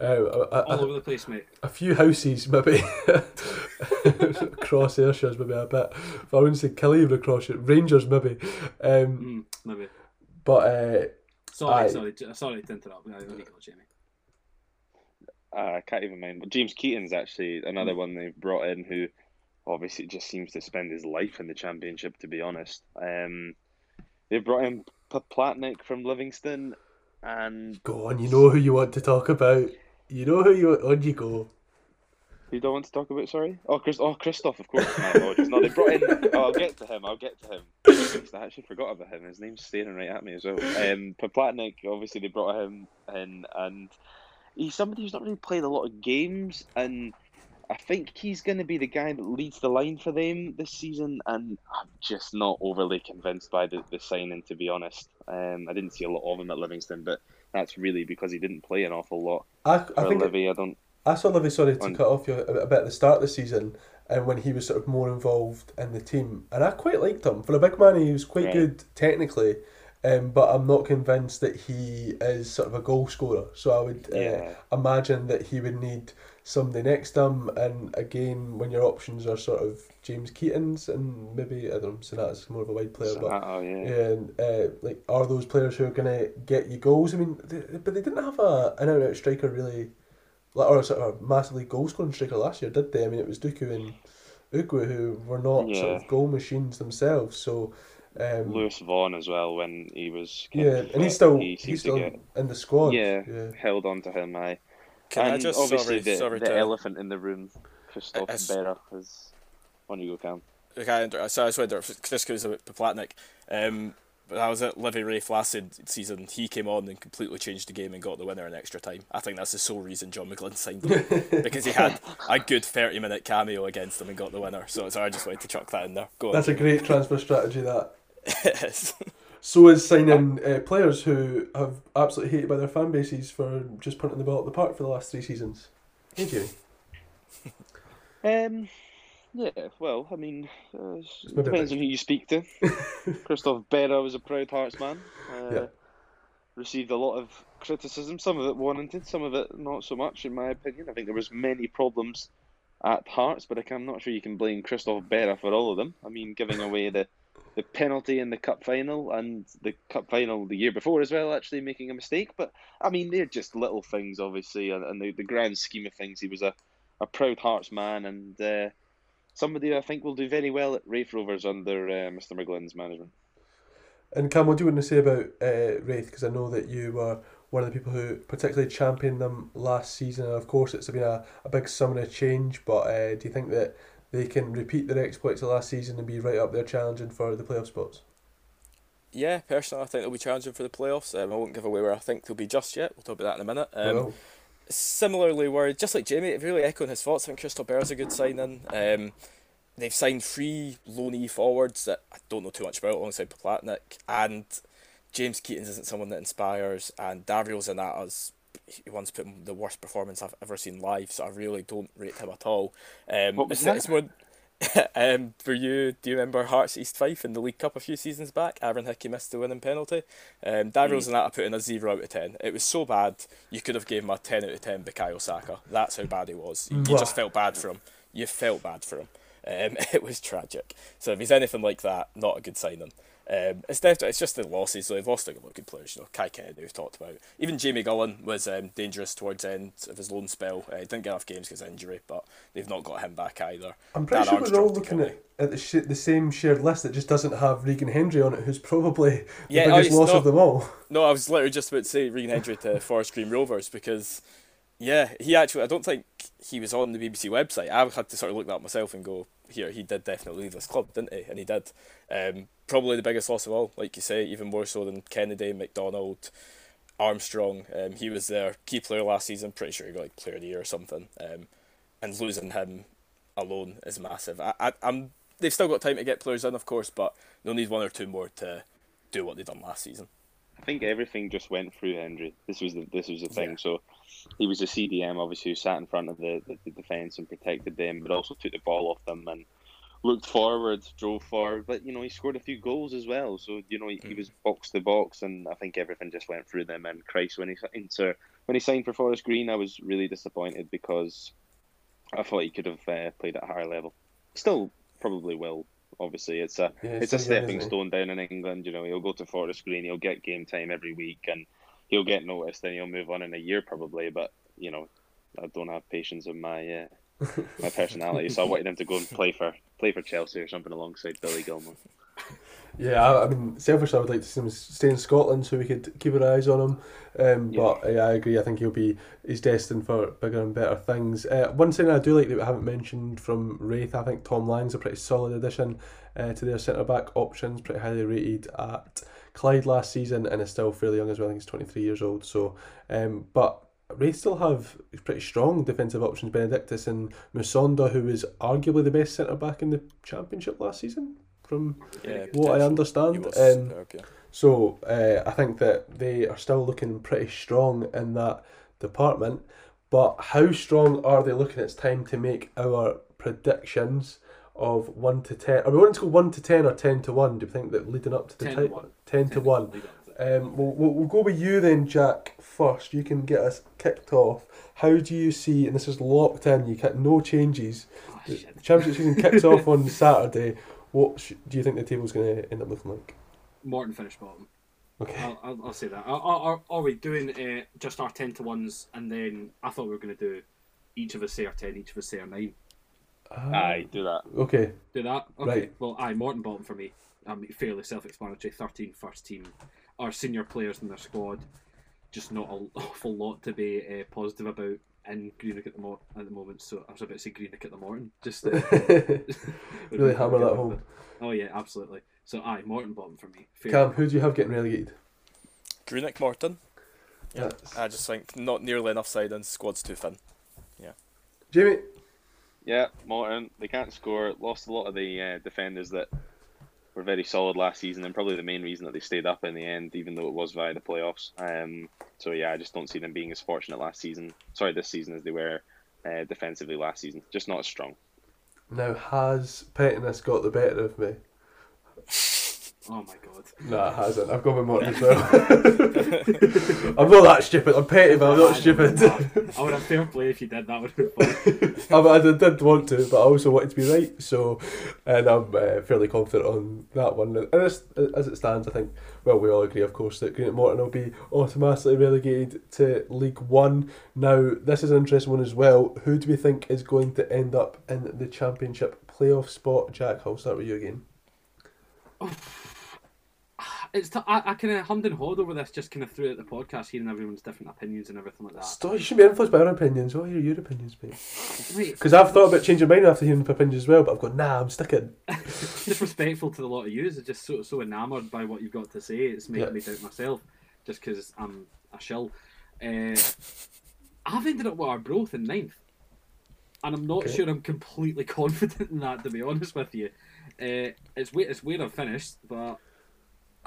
Uh, a, a- all over the place, mate. a few houses maybe across Ayrshire is maybe a bit. If I wouldn't say Killian across it, Rangers maybe. Um, Mm, maybe. but uh, Sorry, Aye. sorry, sorry to interrupt. I only got Jamie. Uh, I can't even mind. But James Keaton's actually another Mm. one they've brought in who obviously just seems to spend his life in the championship, to be honest. Um, they've brought in Platnik from Livingston and go on, you know who you want to talk about. You know who you on you go. who do I want to talk about? Sorry, oh Chris, oh Christoph, of course. My apologies. No, they brought in. Oh, I'll get to him. I'll get to him. I actually forgot about him. His name's staring right at me as well. Um, Platnik, obviously they brought him in, and he's somebody who's not really played a lot of games, and I think he's going to be the guy that leads the line for them this season. And I'm just not overly convinced by the, the signing, to be honest. Um, I didn't see a lot of him at Livingston, but that's really because he didn't play an awful lot I, I think Livy. I don't. I saw Livy, sorry to On- cut off you a, a bit at the start of the season, and when he was sort of more involved in the team, and I quite liked him for a big man. He was quite Right. good technically, um, but I'm not convinced that he is sort of a goal scorer. So I would uh, Yeah. imagine that he would need somebody next to him. And again, when your options are sort of James Keaton's and maybe I don't know, Zanatta's more of a wide player, but Oh yeah. yeah, and uh, like are those players who are gonna get you goals? I mean, they, but they didn't have a an out and out striker really, like or a sort of a massively goal scoring striker last year, did they? I mean, it was Duku and Ugwu who were not sort of goal machines themselves. So, um, Lewis Vaughan as well when he was. yeah, and he's still he he's still get in the squad. Yeah. yeah. held on to him. I Can and I just obviously sorry, the, sorry the to elephant in the room, Christoph It's- Berra, is on you go, Cam. Okay, I so I just wonder if this goes about Poplatnik. Um, but I was at Livy Raith last se- season. He came on and completely changed the game and got the winner in extra time. I think that's the sole reason John McGlynn signed him because he had a good thirty minute cameo against him and got the winner. So, so I just wanted to chuck that in there. Go on. That's a great transfer strategy. That Yes. so is signing uh, players who have absolutely hated by their fan bases for just punting the ball at the park for the last three seasons. Hey, Jamie. Um, yeah, well, I mean, uh, it depends on who you speak to. Christophe Berra was a proud Hearts man. Uh, Yeah. Received a lot of criticism, some of it warranted, some of it not so much, in my opinion. I think there was many problems at Hearts, but I'm not sure you can blame Christophe Berra for all of them. I mean, giving away the the penalty in the cup final and the cup final the year before as well, actually making a mistake. But I mean, they're just little things, obviously, and, and the, the grand scheme of things, he was a, a proud Hearts man and uh, somebody I think will do very well at Raith Rovers under uh, Mr. McGlynn's management. And Cam, what do you want to say about uh, Raith? Because I know that you were one of the people who particularly championed them last season. And of course, it's been a, a big summer of change. But uh, do you think that they can repeat their exploits of last season and be right up there challenging for the playoff spots? Yeah, personally, I think they'll be challenging for the playoffs. Um, I won't give away where I think they'll be just yet. We'll talk about that in a minute. Um, well, similarly worried, just like Jamie, really echoing his thoughts. I think Christophe Berra's a good signing. Um, they've signed three loanee forwards that I don't know too much about alongside Poplatnik, and James Keaton isn't someone that inspires, and Dario Zanatta's he once put the worst performance I've ever seen live, so I really don't rate him at all. Um, What was it's, that? it's more. um, for you, do you remember Hearts East Fife in the League Cup a few seasons back? Aaron Hickey missed the winning penalty. Um, Dario Mm. Zanatta put in a zero out of ten. It was so bad you could have given him a ten out of ten Bukayo Saka. That's how bad he was. You, you just felt bad for him. You felt bad for him. Um, it was tragic. So if he's anything like that, not a good signing. Um, it's definitely it's just the losses. So they've lost a lot of good players. You know, Kai Kennedy we've talked about. Even Jamie Gullan was um, dangerous towards the end of his loan spell. Uh, he didn't get enough games because of injury, but they've not got him back either. I'm pretty Dan sure we're all looking at, at the, sh- the same shared list that just doesn't have Regan Hendry on it, who's probably the Yeah, oh, biggest he's loss not- of them all. No, I was literally just about to say Regan Hendry to Forest Green Rovers because, yeah, he actually, I don't think he was on the BBC website. I had to sort of look that up myself and go, here, he did definitely leave this club, didn't he? And he did. Um, probably the biggest loss of all, like you say, even more so than Kennedy, McDonald, Armstrong. Um, he was their key player last season, pretty sure he got like player of the year or something. Um, and losing him alone is massive. I, I, I'm, they've still got time to get players in, of course, but they'll need one or two more to do what they done last season. I think everything just went through Hendry. This was the this was the thing. Yeah. So he was a CDM, obviously, who sat in front of the, the, the defence and protected them, but also took the ball off them and looked forward, drove forward. But you know, he scored a few goals as well. So you know, he, he was box to box, and I think everything just went through them. And Christ, when he signed when he signed for Forest Green, I was really disappointed because I thought he could have uh, played at a higher level. Still, probably will. Obviously, it's a Yeah, it's a stepping stone down in England. You know, he'll go to Forest Green, he'll get game time every week, and he'll get noticed, and he'll move on in a year probably. But you know, I don't have patience with my uh, my personality, so I wanted him to go and play for play for Chelsea or something alongside Billy Gilmour. Yeah, I, I mean, selfishly, I would like to see him stay in Scotland so we could keep our eyes on him. Um, Yeah. But yeah, I agree. I think he'll be he's destined for bigger and better things. Uh, one thing I do like that we haven't mentioned from Raith, I think Tom Lang's a pretty solid addition uh, to their centre back options. Pretty highly rated at Clyde last season, and is still fairly young as well. I think he's twenty three years old. So, um, but. Raith still have pretty strong defensive options. Benedictus and Musonda, who was arguably the best centre back in the championship last season, from Yeah, what I understand. Was Um, superb, yeah. so uh, I think that they are still looking pretty strong in that department. But how strong are they looking? It's time to make our predictions of one to ten. Are we wanting to go one to ten or ten to one? Do you think that leading up to the 10 to title? 1. Ten to one. Lead up to it. Um, we'll, we'll, we'll go with you then, Jack. First, you can get us kicked off. How do you see? And this is locked in. You get no changes. Ah, The shit. championship season kicks off on Saturday. What sh- do you think the table's going to end up looking like? Morton finished bottom. Okay. I'll, I'll, I'll say that. Are, are, are we doing uh, just our 10 to 1s and then I thought we were going to do each of us say our 10, each of us say our 9. Ah, Aye, do that. Okay. Do that? Okay. Right. Well, aye, Morton bottom for me. I'm um, fairly self explanatory. 13 first team. Our senior players in their squad. Just not an awful lot to be uh, positive about in Greenock at the, mo- at the moment. So I was about to say Greenock at the Morton. Just uh, really hammer that home. Oh, yeah, absolutely. So, aye, Morton bottom for me. Fair Cam, who do you have getting relegated? Greenock Morton. Yeah, That's- I just think not nearly enough side and squad's too thin. Yeah. Jamie? Yeah, Morton. They can't score. Lost a lot of the uh, defenders that were very solid last season, and probably the main reason that they stayed up in the end, even though it was via the playoffs. Um, so yeah, I just don't see them being as fortunate last season. Sorry, this season as they were uh, defensively last season. Just not as strong. Now, has pettiness got the better of me? Oh, my God. Nah, it hasn't. I've got with Morton as well. I'm not that stupid. I'm petty, but I'm not stupid. I would have fair play if you did. That would have been fun. I, I did want to, but I also wanted to be right. So, and I'm uh, fairly confident on that one. And as, as it stands, I think, well, we all agree, of course, that Greenock Morton will be automatically relegated to League One. Now, this is an interesting one as well. Who do we think is going to end up in the Championship playoff spot? Jack, I'll start with you again. It's t- I, I kind of hummed and hawed over this just kind of throughout the podcast, hearing everyone's different opinions and everything like that. Stop, you shouldn't be influenced by our opinions. What are your opinions, mate? Because I've thought about changing mine after hearing the opinions as well, but I've gone, nah, I'm sticking. disrespectful to the lot of yous. I'm just so so enamoured by what you've got to say. It's making Yeah. me doubt myself, just because I'm a shill. Uh, I've ended up with Arbroath in ninth, and I'm not Okay. sure I'm completely confident in that. To be honest with you, uh, it's where it's where I've finished, but.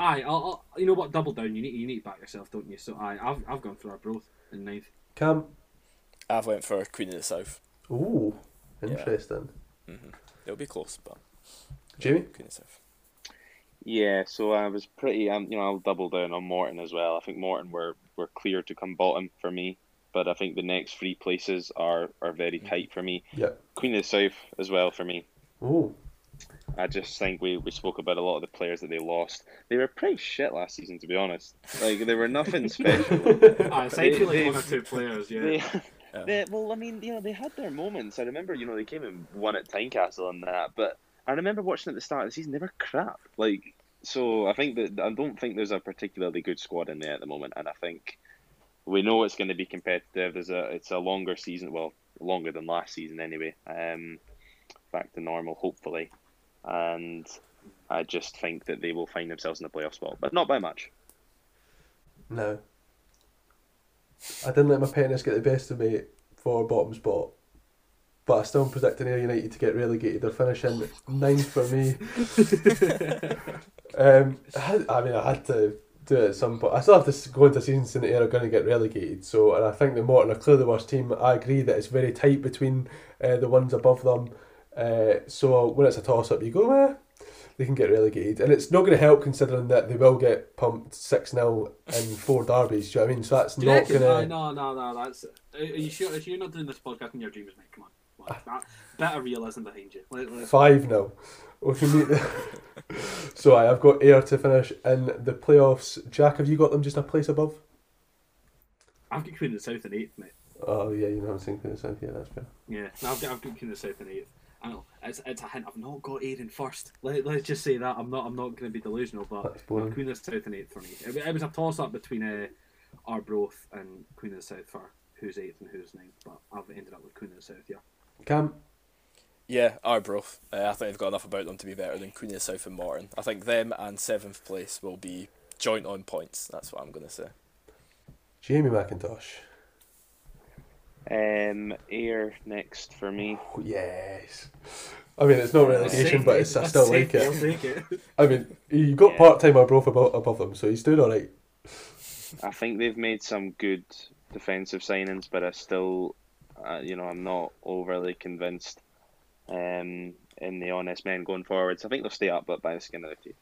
Aye, I'll, I'll, you know what? Double down. You need you need to back yourself, don't you? So aye, I've I've gone for Arbroath in ninth. Cam? I've went for Queen of the South. Ooh, interesting. It'll be close, but Jamie? Queen of the South. Yeah, so I was pretty. Um, you know, I'll double down on Morton as well. I think Morton were were clear to come bottom for me, but I think the next three places are are very tight for me. Yeah. Queen of the South as well for me. Oh, I just think we, we spoke about a lot of the players that they lost. They were pretty shit last season, to be honest. Like they were nothing special. I aside They- from like they- one or two players, yeah. They, Yeah. they, well, I mean, you know, they had their moments. I remember, you know, they came and won at Tynecastle and that, but I remember watching at the start of the season, they were crap. Like, so I think that I don't think there's a particularly good squad in there at the moment, and I think we know it's going to be competitive. There's a it's a longer season, well, longer than last season anyway. Um, back to normal, hopefully, and I just think that they will find themselves in the playoff spot, but not by much. No. I didn't let my pettiness get the best of me for bottom spot. But I still am predicting Ayr United to get relegated. They're finishing ninth for me. um, I, had, I mean, I had to do it at some point. I still have to go into a season saying that Ayr are going to get relegated. So, and I think the Morton are clearly the worst team. I agree that it's very tight between uh, the ones above them. Uh, so when it's a toss up, you go, eh, they can get relegated. And it's not going to help considering that they will get pumped 6 0 in four derbies. Do you know what I mean? So that's Do not going to. Uh, no, no, no. That's. Are are you sure? If you're not doing this podcast in your dreams, mate? Come on. Come on. That, bit realism behind you. Let, let's- 5 0. We can meet the... so I, I've got Ayr to finish in the playoffs. Jack, have you got them just a place above? I've got Queen of the South in eighth, mate. Oh, yeah, you know I'm thinking this. Yeah, that's fair. Yeah, no, I've got, I've got Queen of the South in eighth. I know it's it's a hint. I've not got Ayr in first. Let, let's just say that I'm not I'm not going to be delusional, but Queen of the South and eighth for me. It, it was a toss up between uh, Arbroath and Queen of the South for who's eighth and who's ninth, but I've ended up with Queen of the South. Yeah. Cam? Yeah, Arbroath. Uh, I think they've got enough about them to be better than Queen of the South and Morton. I think them and seventh place will be joint on points. That's what I'm going to say. Jamie McIntosh. Um, Ayr next for me. Oh, yes. I mean, it's not relegation, but it's, I still like I'll it. take it. I mean, you got Yeah. part time Arbroath above, above them, so he's doing alright. I think they've made some good defensive signings, but I still, uh, you know, I'm not overly convinced um, in the honest men going forwards. I think they'll stay up, but by the skin of their teeth.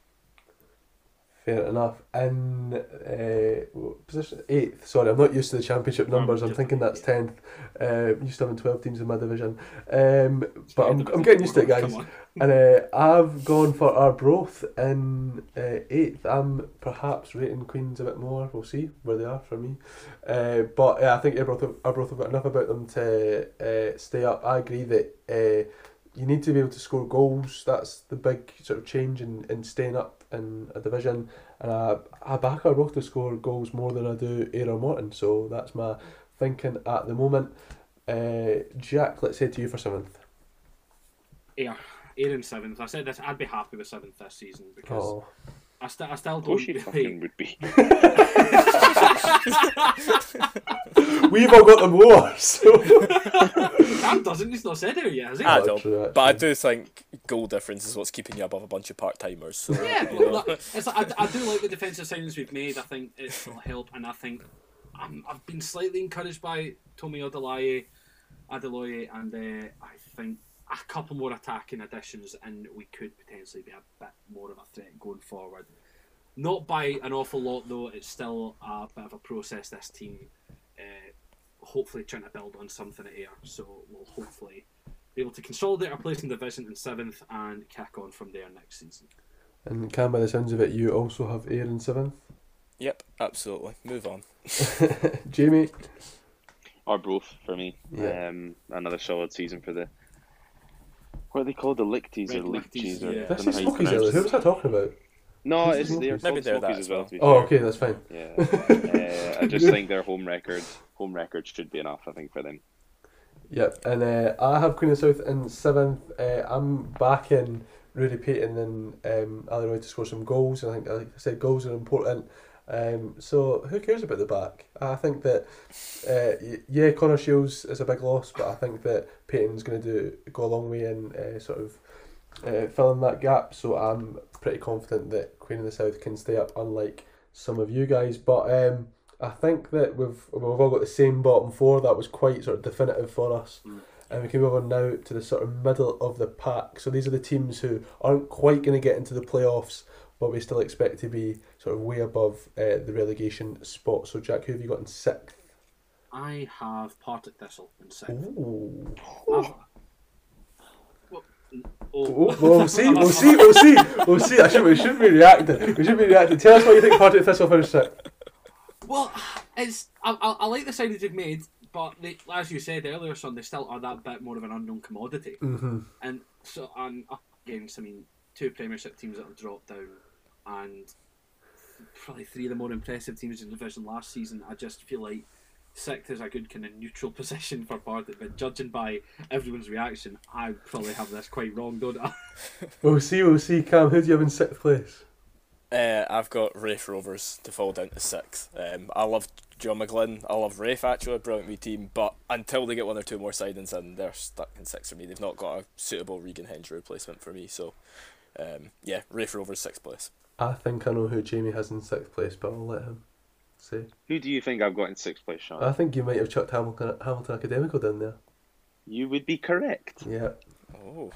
Fair enough. In uh, position eighth. Sorry, I'm not used to the championship numbers. I'm thinking that's tenth. Uh, used to having twelve teams in my division. Um, but I'm, I'm getting used to it, guys. And uh, I've gone for our Arbroath in uh, eighth. I'm perhaps rating Queens a bit more. We'll see where they are for me. Uh, but yeah, I think Arbroath, have- Arbroath have got enough about them to uh, stay up. I agree that uh, you need to be able to score goals. That's the big sort of change in, in staying up in a division. And I, I back Arbroath to score goals more than I do Ayr or Morton. So that's my thinking at the moment. Uh, Jack, let's head to you for seventh. Ayr, Ayr in seventh. I said this. I'd be happy with seventh this season because Oh. I, st- I still Of don't. course you fucking would be. We've all got them lower, so. Cam doesn't. He's not said it yet, has he? I Not don't. But I do think goal difference is what's keeping you above a bunch of part timers. So, Yeah, you know. look, it's like, I, I do like the defensive signings we've made. I think it will help, and I think I'm, I've been slightly encouraged by Tommy Adelaye, Adeloye, and uh, I think a couple more attacking additions, and we could potentially be a bit more of a threat going forward. Not by an awful lot, though. It's still a bit of a process. This team, uh, hopefully, trying to build on something here. So we'll hopefully be able to consolidate our place in the division in seventh and kick on from there next season. And Cam, by the sounds of it, you also have Ayr in seventh. Yep, absolutely. Move on. Jamie, Arbroath for me. Yeah. Um, another solid season for the. What are they called? The Lichties or Red Lichties? Lichties, Or, yeah. I this is Smokies earlier. Who was I talking about? No, it's, they're called Maybe they're that Smokies as as well. well. Oh, okay, that's fine. Yeah, uh, I just think their home record, home record should be enough. I think for them. Yep, and uh, I have Queen of the South in seventh. Uh, I'm backing Ruari Paton and um, Ali Roy to score some goals. I think, like I said, goals are important. Um, so who cares about the back? I think that uh, yeah, Connor Shields is a big loss, but I think that Paton's going to do go a long way in uh, sort of uh, filling that gap. So I'm pretty confident that Queen of the South can stay up, unlike some of you guys. But um, I think that we've we've all got the same bottom four. That was quite sort of definitive for us. Mm. And we can move on now to the sort of middle of the pack. So these are the teams who aren't quite going to get into the playoffs, but we still expect to be sort of way above uh, the relegation spot. So Jack, who have you got in sixth? I have Partick Thistle in sixth. Ooh. I've- Oh, well, we'll see, we'll see, we'll see, we'll see. I should, we shouldn't be reacting. We should be reacting. Tell us what you think Partick Thistle finished sixth. Well, it's I, I, I like the signings you've made, but they, as you said earlier, son, they still are that bit more of an unknown commodity. Mm-hmm. And so, and against, I mean, two Premiership teams that have dropped down, and probably three of the more impressive teams in the division last season. I just feel like sixth is a good kind of neutral position for Partick, but judging by everyone's reaction, I probably have this quite wrong, don't I? We'll see, we'll see. Cam, who do you have in sixth place? Uh, I've got Raith Rovers to fall down to sixth. Um, I love John McGlynn. I love Raith actually, a brilliant wee team. But until they get one or two more signings in, they're stuck in sixth for me. They've not got a suitable Regan Henge replacement for me. So, um, yeah, Raith Rovers sixth place. I think I know who Jamie has in sixth place, but I'll let him say. Who do you think I've got in sixth place, Sean? I think you might have chucked Hamilton, Hamilton Academical down there. you would be correct. Yeah. Oh,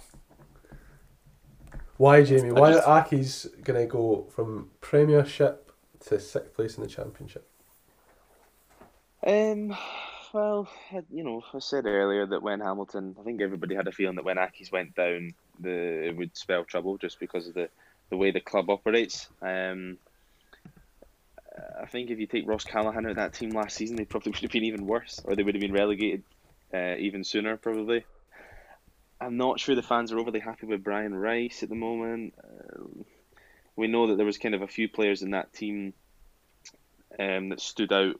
Why, Jamie? Why just- are Accies going to go from Premiership to sixth place in the Championship? Um, well, you know, I said earlier that when Hamilton, I think everybody had a feeling that when Accies went down, the it would spell trouble just because of the, the way the club operates. Um, I think if you take Ross Callachan out of that team last season, they probably would have been even worse, or they would have been relegated uh, even sooner, probably. I'm not sure the fans are overly happy with Brian Rice at the moment. Um we know that there was kind of a few players in that team um, that stood out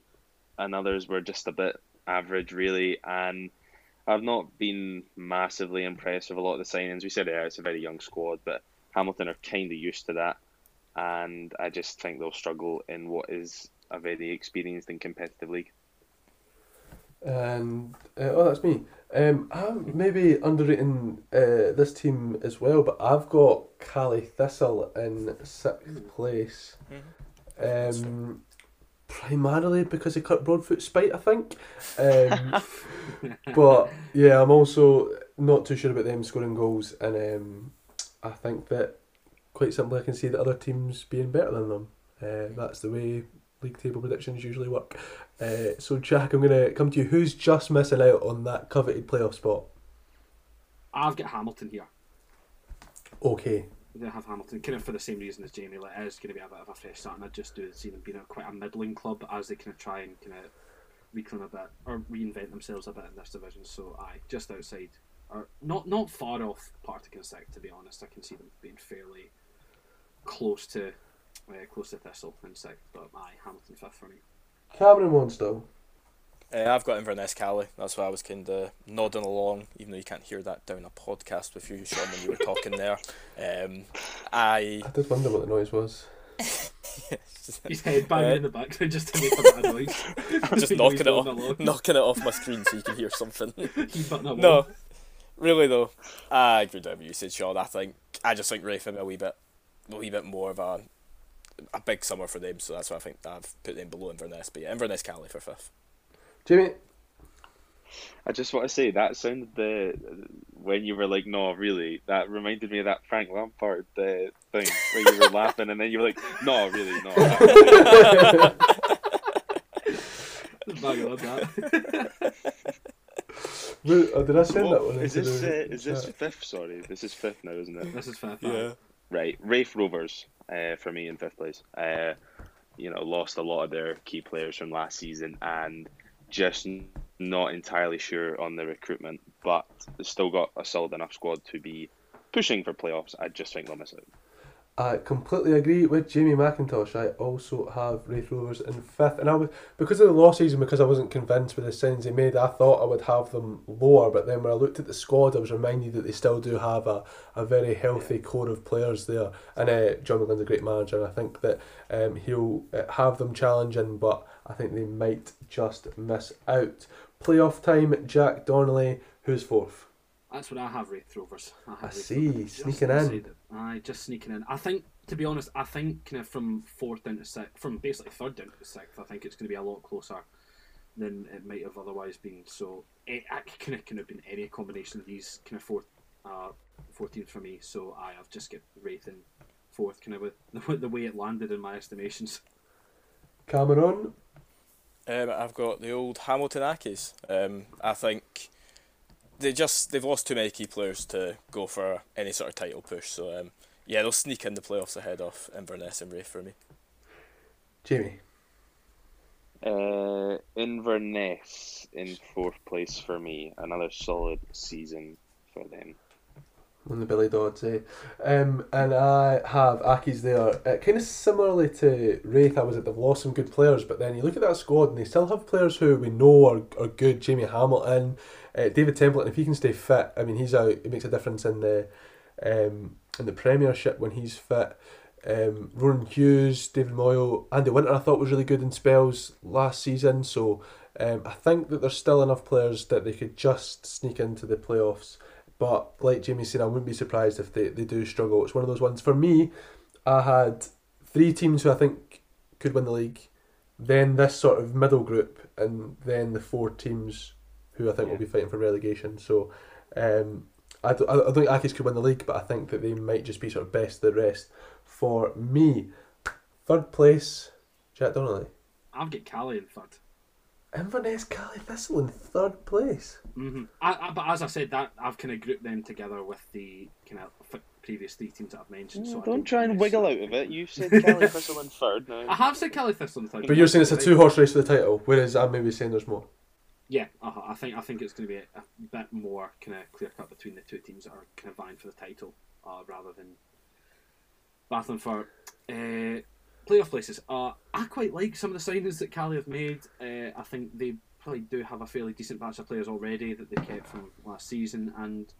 and others were just a bit average, really. And I've not been massively impressed with a lot of the signings. We said, yeah, it's a very young squad, but Hamilton are kind of used to that. And I just think they'll struggle in what is a very experienced and competitive league. And uh, oh, that's me. Um, I'm maybe underrating uh, this team as well, but I've got Caley Thistle in sixth place. Um, primarily because of Kirk Broadfoot's spite, I think. Um, but yeah, I'm also not too sure about them scoring goals, and um, I think that quite simply I can see the other teams being better than them. Uh, that's the way league table predictions usually work. Uh, so Jack, I'm gonna come to you. Who's just missing out on that coveted playoff spot? I've got Hamilton here. Okay, They have Hamilton, kind of for the same reason as Jamie. Like, it is going to be a bit of a fresh start, and I just do see them being a, quite a middling club as they kind of try and kind of reclaim a bit or reinvent themselves a bit in this division. So, I just outside, or not not far off Partick and Sec, to be honest. I can see them being fairly close to uh, close to Thistle and Sec, but aye, Hamilton fifth for me. Cameron Monstow. Uh, I've got Inverness Caley. That's why I was kind of nodding along, even though you can't hear that down a podcast with you, Sean, when you were talking there. Um, I I did wonder what the noise was. His head banging Uh, in the background just to make a bit of noise. just knocking it off, knocking it off my screen so you can hear something. Keep up no, one. Really though, I agree with you said, Sean. I think I just think Raith a wee bit, a wee bit more of a a big summer for them, so that's why I think I've put them below Inverness. But yeah, Inverness Caley for fifth. Jimmy. I just want to say that sounded the when you were like, no, really, that reminded me of that Frank Lampard uh, thing where you were laughing and then you were like, no, really, no. Bang on that. Wait, oh, did I send that one? is this the uh, is this fifth? Sorry, this is fifth now, isn't it? This is fifth. aye. Right, Raith Rovers uh, for me in fifth place. Uh, you know, lost a lot of their key players from last season and just n- not entirely sure on the recruitment, but they've still got a solid enough squad to be pushing for playoffs. I just think they'll miss out. I completely agree with Jamie McIntosh. I also have Raith Rovers in fifth, and I was because of the losses and because I wasn't convinced with the signs they made. I thought I would have them lower, but then when I looked at the squad, I was reminded that they still do have a, a very healthy core of players there. And uh, John McGlynn's a great manager, and I think that um, he'll uh, have them challenging, but I think they might just miss out. Playoff time, Jack Donnelly, who's fourth? That's what I have Raith Rovers. I, have I Raith see, Rovers. Just sneaking in. inside. Aye, just sneaking in. I think, to be honest, I think kind of from fourth down to sixth, from basically third down to sixth, I think it's going to be a lot closer than it might have otherwise been. So it, it kind of could have been any combination of these kind of fourth, uh, four teams for me. So I have just got Raith in fourth, kind of with the, the way it landed in my estimations. Cameron. Um, I've got the old Hamilton Accies. Um, I think they just they've lost too many key players to go for any sort of title push. So um, yeah, they'll sneak in the playoffs ahead of Inverness and Raith for me. Jamie. Uh, Inverness in fourth place for me. Another solid season for them. on the Billy Dodds, eh? Um, and I have Accies there. Uh, kind of similarly to Raith, I was at they've lost some good players, but then you look at that squad and they still have players who we know are, are good. Jamie Hamilton, uh, David Templeton, if he can stay fit, I mean, he's out. It makes a difference in the um, in the Premiership when he's fit. Um, Ronan Hughes, David Moyo, Andy Winter, I thought was really good in spells last season. So um, I think that there's still enough players that they could just sneak into the playoffs. But like Jamie said, I wouldn't be surprised if they, they do struggle. It's one of those ones. For me, I had three teams who I think could win the league, then this sort of middle group, and then the four teams who I think will be fighting for relegation. So um, I, don't, I don't think Accies could win the league, but I think that they might just be sort of best of the rest. For me, third place, Jack Donnelly. I've got Caley in third. Inverness Caley Thistle in third place. hmm I, I, but as I said, that I've kind of grouped them together with the kind of previous three teams that I've mentioned. so I don't try and wiggle up. out of it. You said Caley Thistle in third I have said Caley Thistle in third. But you're saying it's a two horse race for the title, whereas I'm maybe saying there's more. Yeah, uh I think I think it's going to be a, a bit more kind of clear cut between the two teams that are kind of vying for the title, uh, rather than battling for uh, playoff places. Uh, I quite like some of the signings that Caley have made. Uh, I think they probably do have a fairly decent batch of players already that they kept from last season, and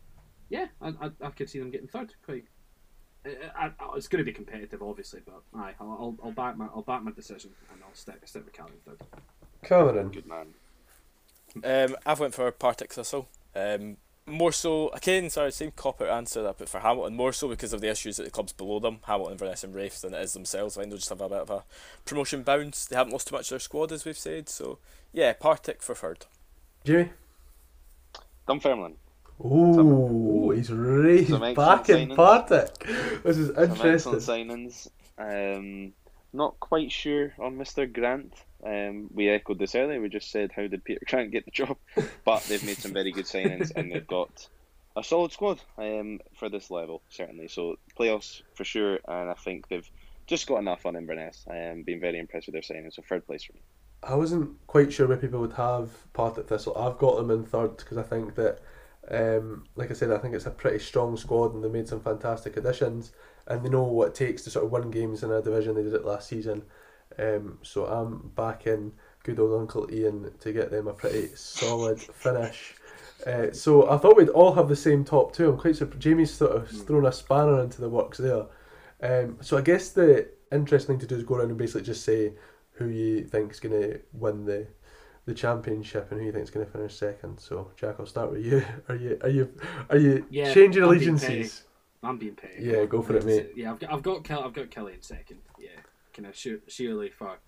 yeah, I, I, I could see them getting third. Quite, uh, I, I, it's going to be competitive, obviously, but aye, I'll, I'll, I'll back my I'll back my decision and I'll stick stick with Caley in third. Cameron. Good man. Um, I've went for Partick Thistle. Um, more so, again, sorry, same cop out answer that I put for Hamilton. More so because of the issues at the clubs below them, Hamilton, Inverness, and Raith, than it is themselves. I think they'll just have a bit of a promotion bounce. They haven't lost too much of their squad, as we've said. So, yeah, Partick for third. Jamie. Dunfermline. Ooh, he's right some excellent back in signings. Partick. This is Some excellent interesting. signings. Um, not quite sure on Mr. Grant. Um, we echoed this earlier. We just said, how did Peter Grant get the job? But they've made some very good signings and they've got a solid squad um, for this level, certainly. So, playoffs for sure. And I think they've just got enough on Inverness. I am being very impressed with their signings. So, third place for me. I wasn't quite sure where people would have Partick Thistle. I've got them in third because I think that, um, like I said, I think it's a pretty strong squad and they made some fantastic additions and they know what it takes to sort of win games in a division. They did it last season. Um, so I'm backing good old Uncle Ian to get them a pretty solid finish. Uh, so I thought we'd all have the same top two. I'm quite surprised. Jamie's sort of thrown a spanner into the works there. Um, so I guess the interesting thing to do is go around and basically just say who you think's going to win the the championship and who you think's going to finish second. So Jack, I'll start with you. Are you are you are you Yeah, changing I'm being allegiances? I'm being petty. Yeah, go for it, mate. Yeah, I've got I've got Kel- I've got Killie in second. Kind of sheer, sheerly for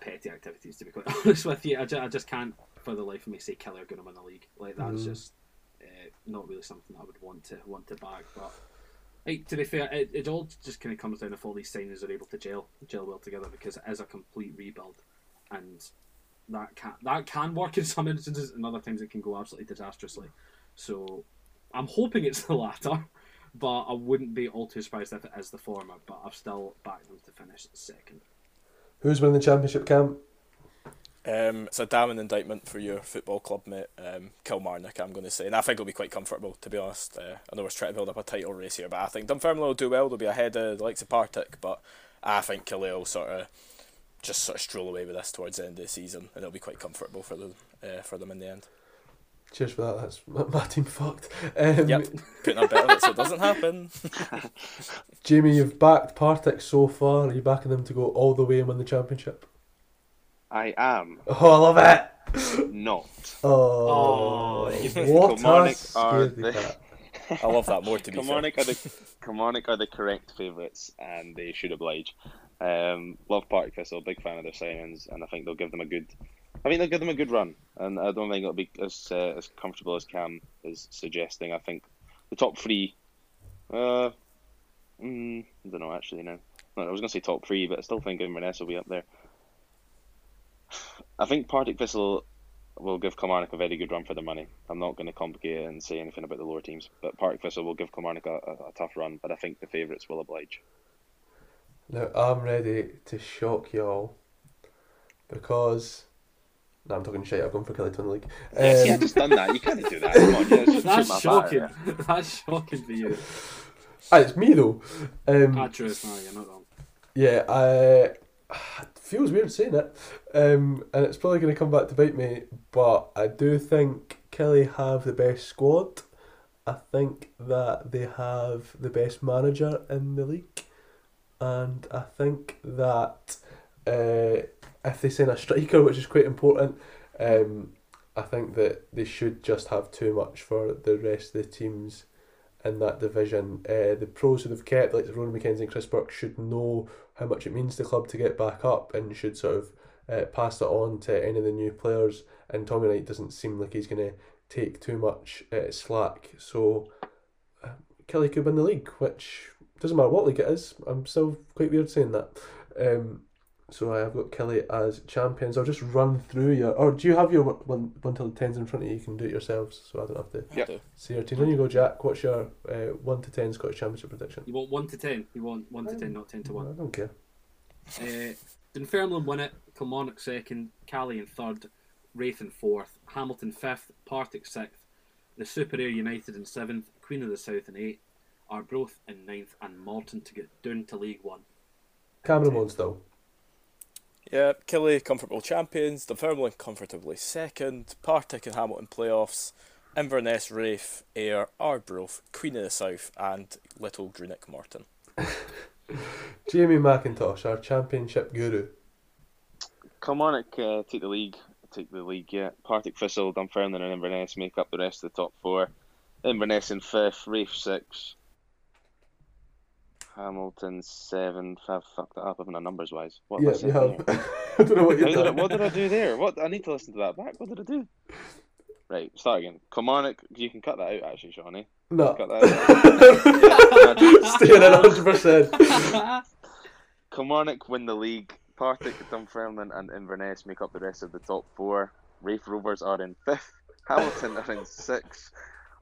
petty activities. To be quite honest with you, I, ju- I just can't for the life of me say Killie are going to win the league. Like that's Mhm. just uh, not really something I would want to want to back. But hey, to be fair, it, it all just kind of comes down to if all these signings are able to gel gel well together because it is a complete rebuild, and that can that can work in some instances, and other times it can go absolutely disastrously. So I'm hoping it's the latter, but I wouldn't be all too surprised if it is the former. But I've still backed them to finish second. Who's winning the championship, Cam? Um, it's a damning indictment for your football club, mate. Um, Kilmarnock, I'm going to say. And I think it'll be quite comfortable, to be honest. Uh, I know we're trying to build up a title race here, but I think Dunfermline will do well. They'll be ahead of the likes of Partick, but I think Kildare will sort of just sort of stroll away with this towards the end of the season, and it'll be quite comfortable for them, uh, for them in the end. Cheers for that. That's my, my team fucked. Um, Yep, putting a bet on it so it doesn't happen. Jamie, you've backed Partick so far. Are you backing them to go all the way and win the championship? I am Oh, I love it. not. Oh, Oh, what a Kilmarnock are the- I love that more, to be fair. Kilmarnock are the Kilmarnock are the correct favourites, and they should oblige. Um, love Partick Thistle, big fan of their signings, and I think they'll give them a good. I think they'll give them a good run, and I don't think it'll be as uh, as comfortable as Cam is suggesting. I think the top three. Uh, mm, I don't know actually now. No, I was going to say top three, but I still think Inverness will be up there. I think Partick Thistle will give Kilmarnock a very good run for their money. I'm not going to complicate it and say anything about the lower teams, but Partick Thistle will give Kilmarnock a, a, a tough run, but I think the favourites will oblige. Now I'm ready to shock y'all because. No, I'm talking shit. I've gone for Killie to the league. Yes, yeah, Um, just done that. You can't do that. Come on, yeah, just That's shoot my shocking. That's shocking for you. ah, it's me though. Um, Ah, true. No, you're not wrong. Yeah, I it feels weird saying it, um, and it's probably going to come back to bite me. But I do think Killie have the best squad. I think that they have the best manager in the league, and I think that uh, if they sign a striker, which is quite important, um, I think that they should just have too much for the rest of the teams in that division. Uh, the pros who they've kept, like Ronan McKenzie and Chris Burke, should know how much it means to the club to get back up and should sort of uh, pass it on to any of the new players. And Tommy Knight doesn't seem like he's going to take too much uh, slack. So uh, Killie could win the league, which doesn't matter what league it is. I'm still quite weird saying that. Um, so I have got Killie as champions. I'll just run through your. Or do you have your one, one till the tens in front of you? You can do it yourselves, so I don't have to Yep. Do. say your team. Then you go, Jack. What's your uh, one to ten Scottish Championship prediction? You want one to ten. You want one to ten, not ten to one. I one. don't care. Uh, Dunfermline win it. Kilmarnock second. Caley in third. Raith in fourth. Hamilton fifth. Partick sixth. The Super Ayr United in seventh. Queen of the South in eighth. Arbroath in ninth. And Morton to get down to League One. Cameron won still. Yeah, Killie comfortable champions, Dunfermline comfortably second, Partick and Hamilton playoffs, Inverness, Raith, Ayr, Arbroath, Queen of the South, and Little Greenock Morton. Jamie McIntosh, our championship guru. Kilmarnock uh, take the league. Take the league, yeah. Partick Thistle, Dunfermline, and Inverness make up the rest of the top four. Inverness in fifth, Raith six, Hamilton seventh. I've fucked that up, haven't I, numbers wise? What yeah, you have. I don't know what you've did what did I do there? What I need to listen to that back. What did I do? Right, start again. Kilmarnock, you can cut that out actually, Shawnee. No. Cut that out. Staying in 100%. Kilmarnock win the league. Partick, Dunfermline, and Inverness make up the rest of the top four. Raith Rovers are in fifth. Hamilton are in sixth.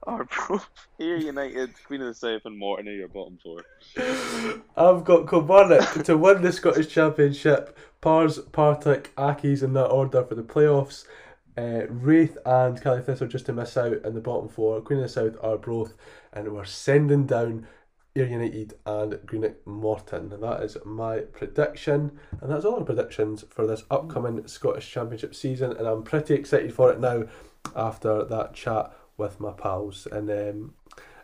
Arbroath, Ayr United, Queen of the South, and Morton are your bottom four. I've got Kilmarnock to win the Scottish Championship. Pars, Partick, Accies in that order for the playoffs. Uh, Raith and Caley Thistle just to miss out in the bottom four. Queen of the South are both, and we're sending down Ayr United and Greenock Morton. That is my prediction, and that's all our predictions for this upcoming Scottish Championship season. And I'm pretty excited for it now after that chat with my pals. And um,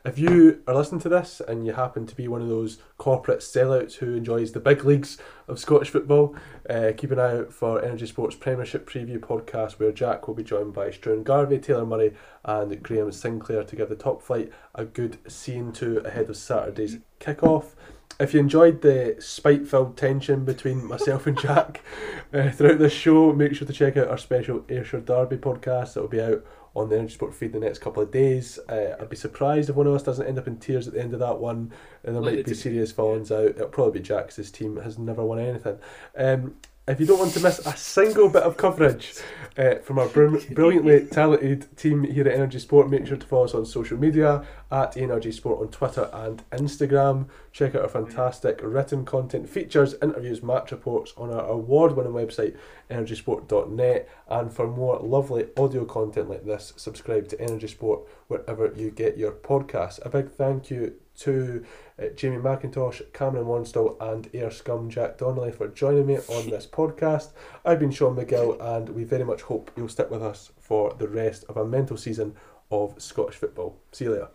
if you are listening to this and you happen to be one of those corporate sellouts who enjoys the big leagues of Scottish football, uh, keep an eye out for Energy Sports Premiership Preview podcast where Jack will be joined by Struan Garvey, Taylor Murray, and Graham Sinclair to give the top flight a good scene to ahead of Saturday's kick-off. If you enjoyed the spite-filled tension between myself and Jack uh, throughout this show, make sure to check out our special Ayrshire Derby podcast that will be out on the Energy Sport feed the next couple of days. Uh, I'd be surprised if one of us doesn't end up in tears at the end of that one, and there Likely might be serious fallings out. It'll probably be Jack's. His team has never won anything. Um, if you don't want to miss a single bit of coverage uh, from our br- brilliantly talented team here at Energy Sport, make sure to follow us on social media at Energy Sport on Twitter and Instagram. Check out our fantastic written content, features, interviews, match reports on our award-winning website energysport.net. And for more lovely audio content like this, subscribe to Energy Sport wherever you get your podcasts. A big thank you to Jamie McIntosh, Cameron Wanstall, and Ayr Scum Jack Donnelly for joining me on this podcast. I've been Sean McGill, and we very much hope you'll stick with us for the rest of a mental season of Scottish football. See you later.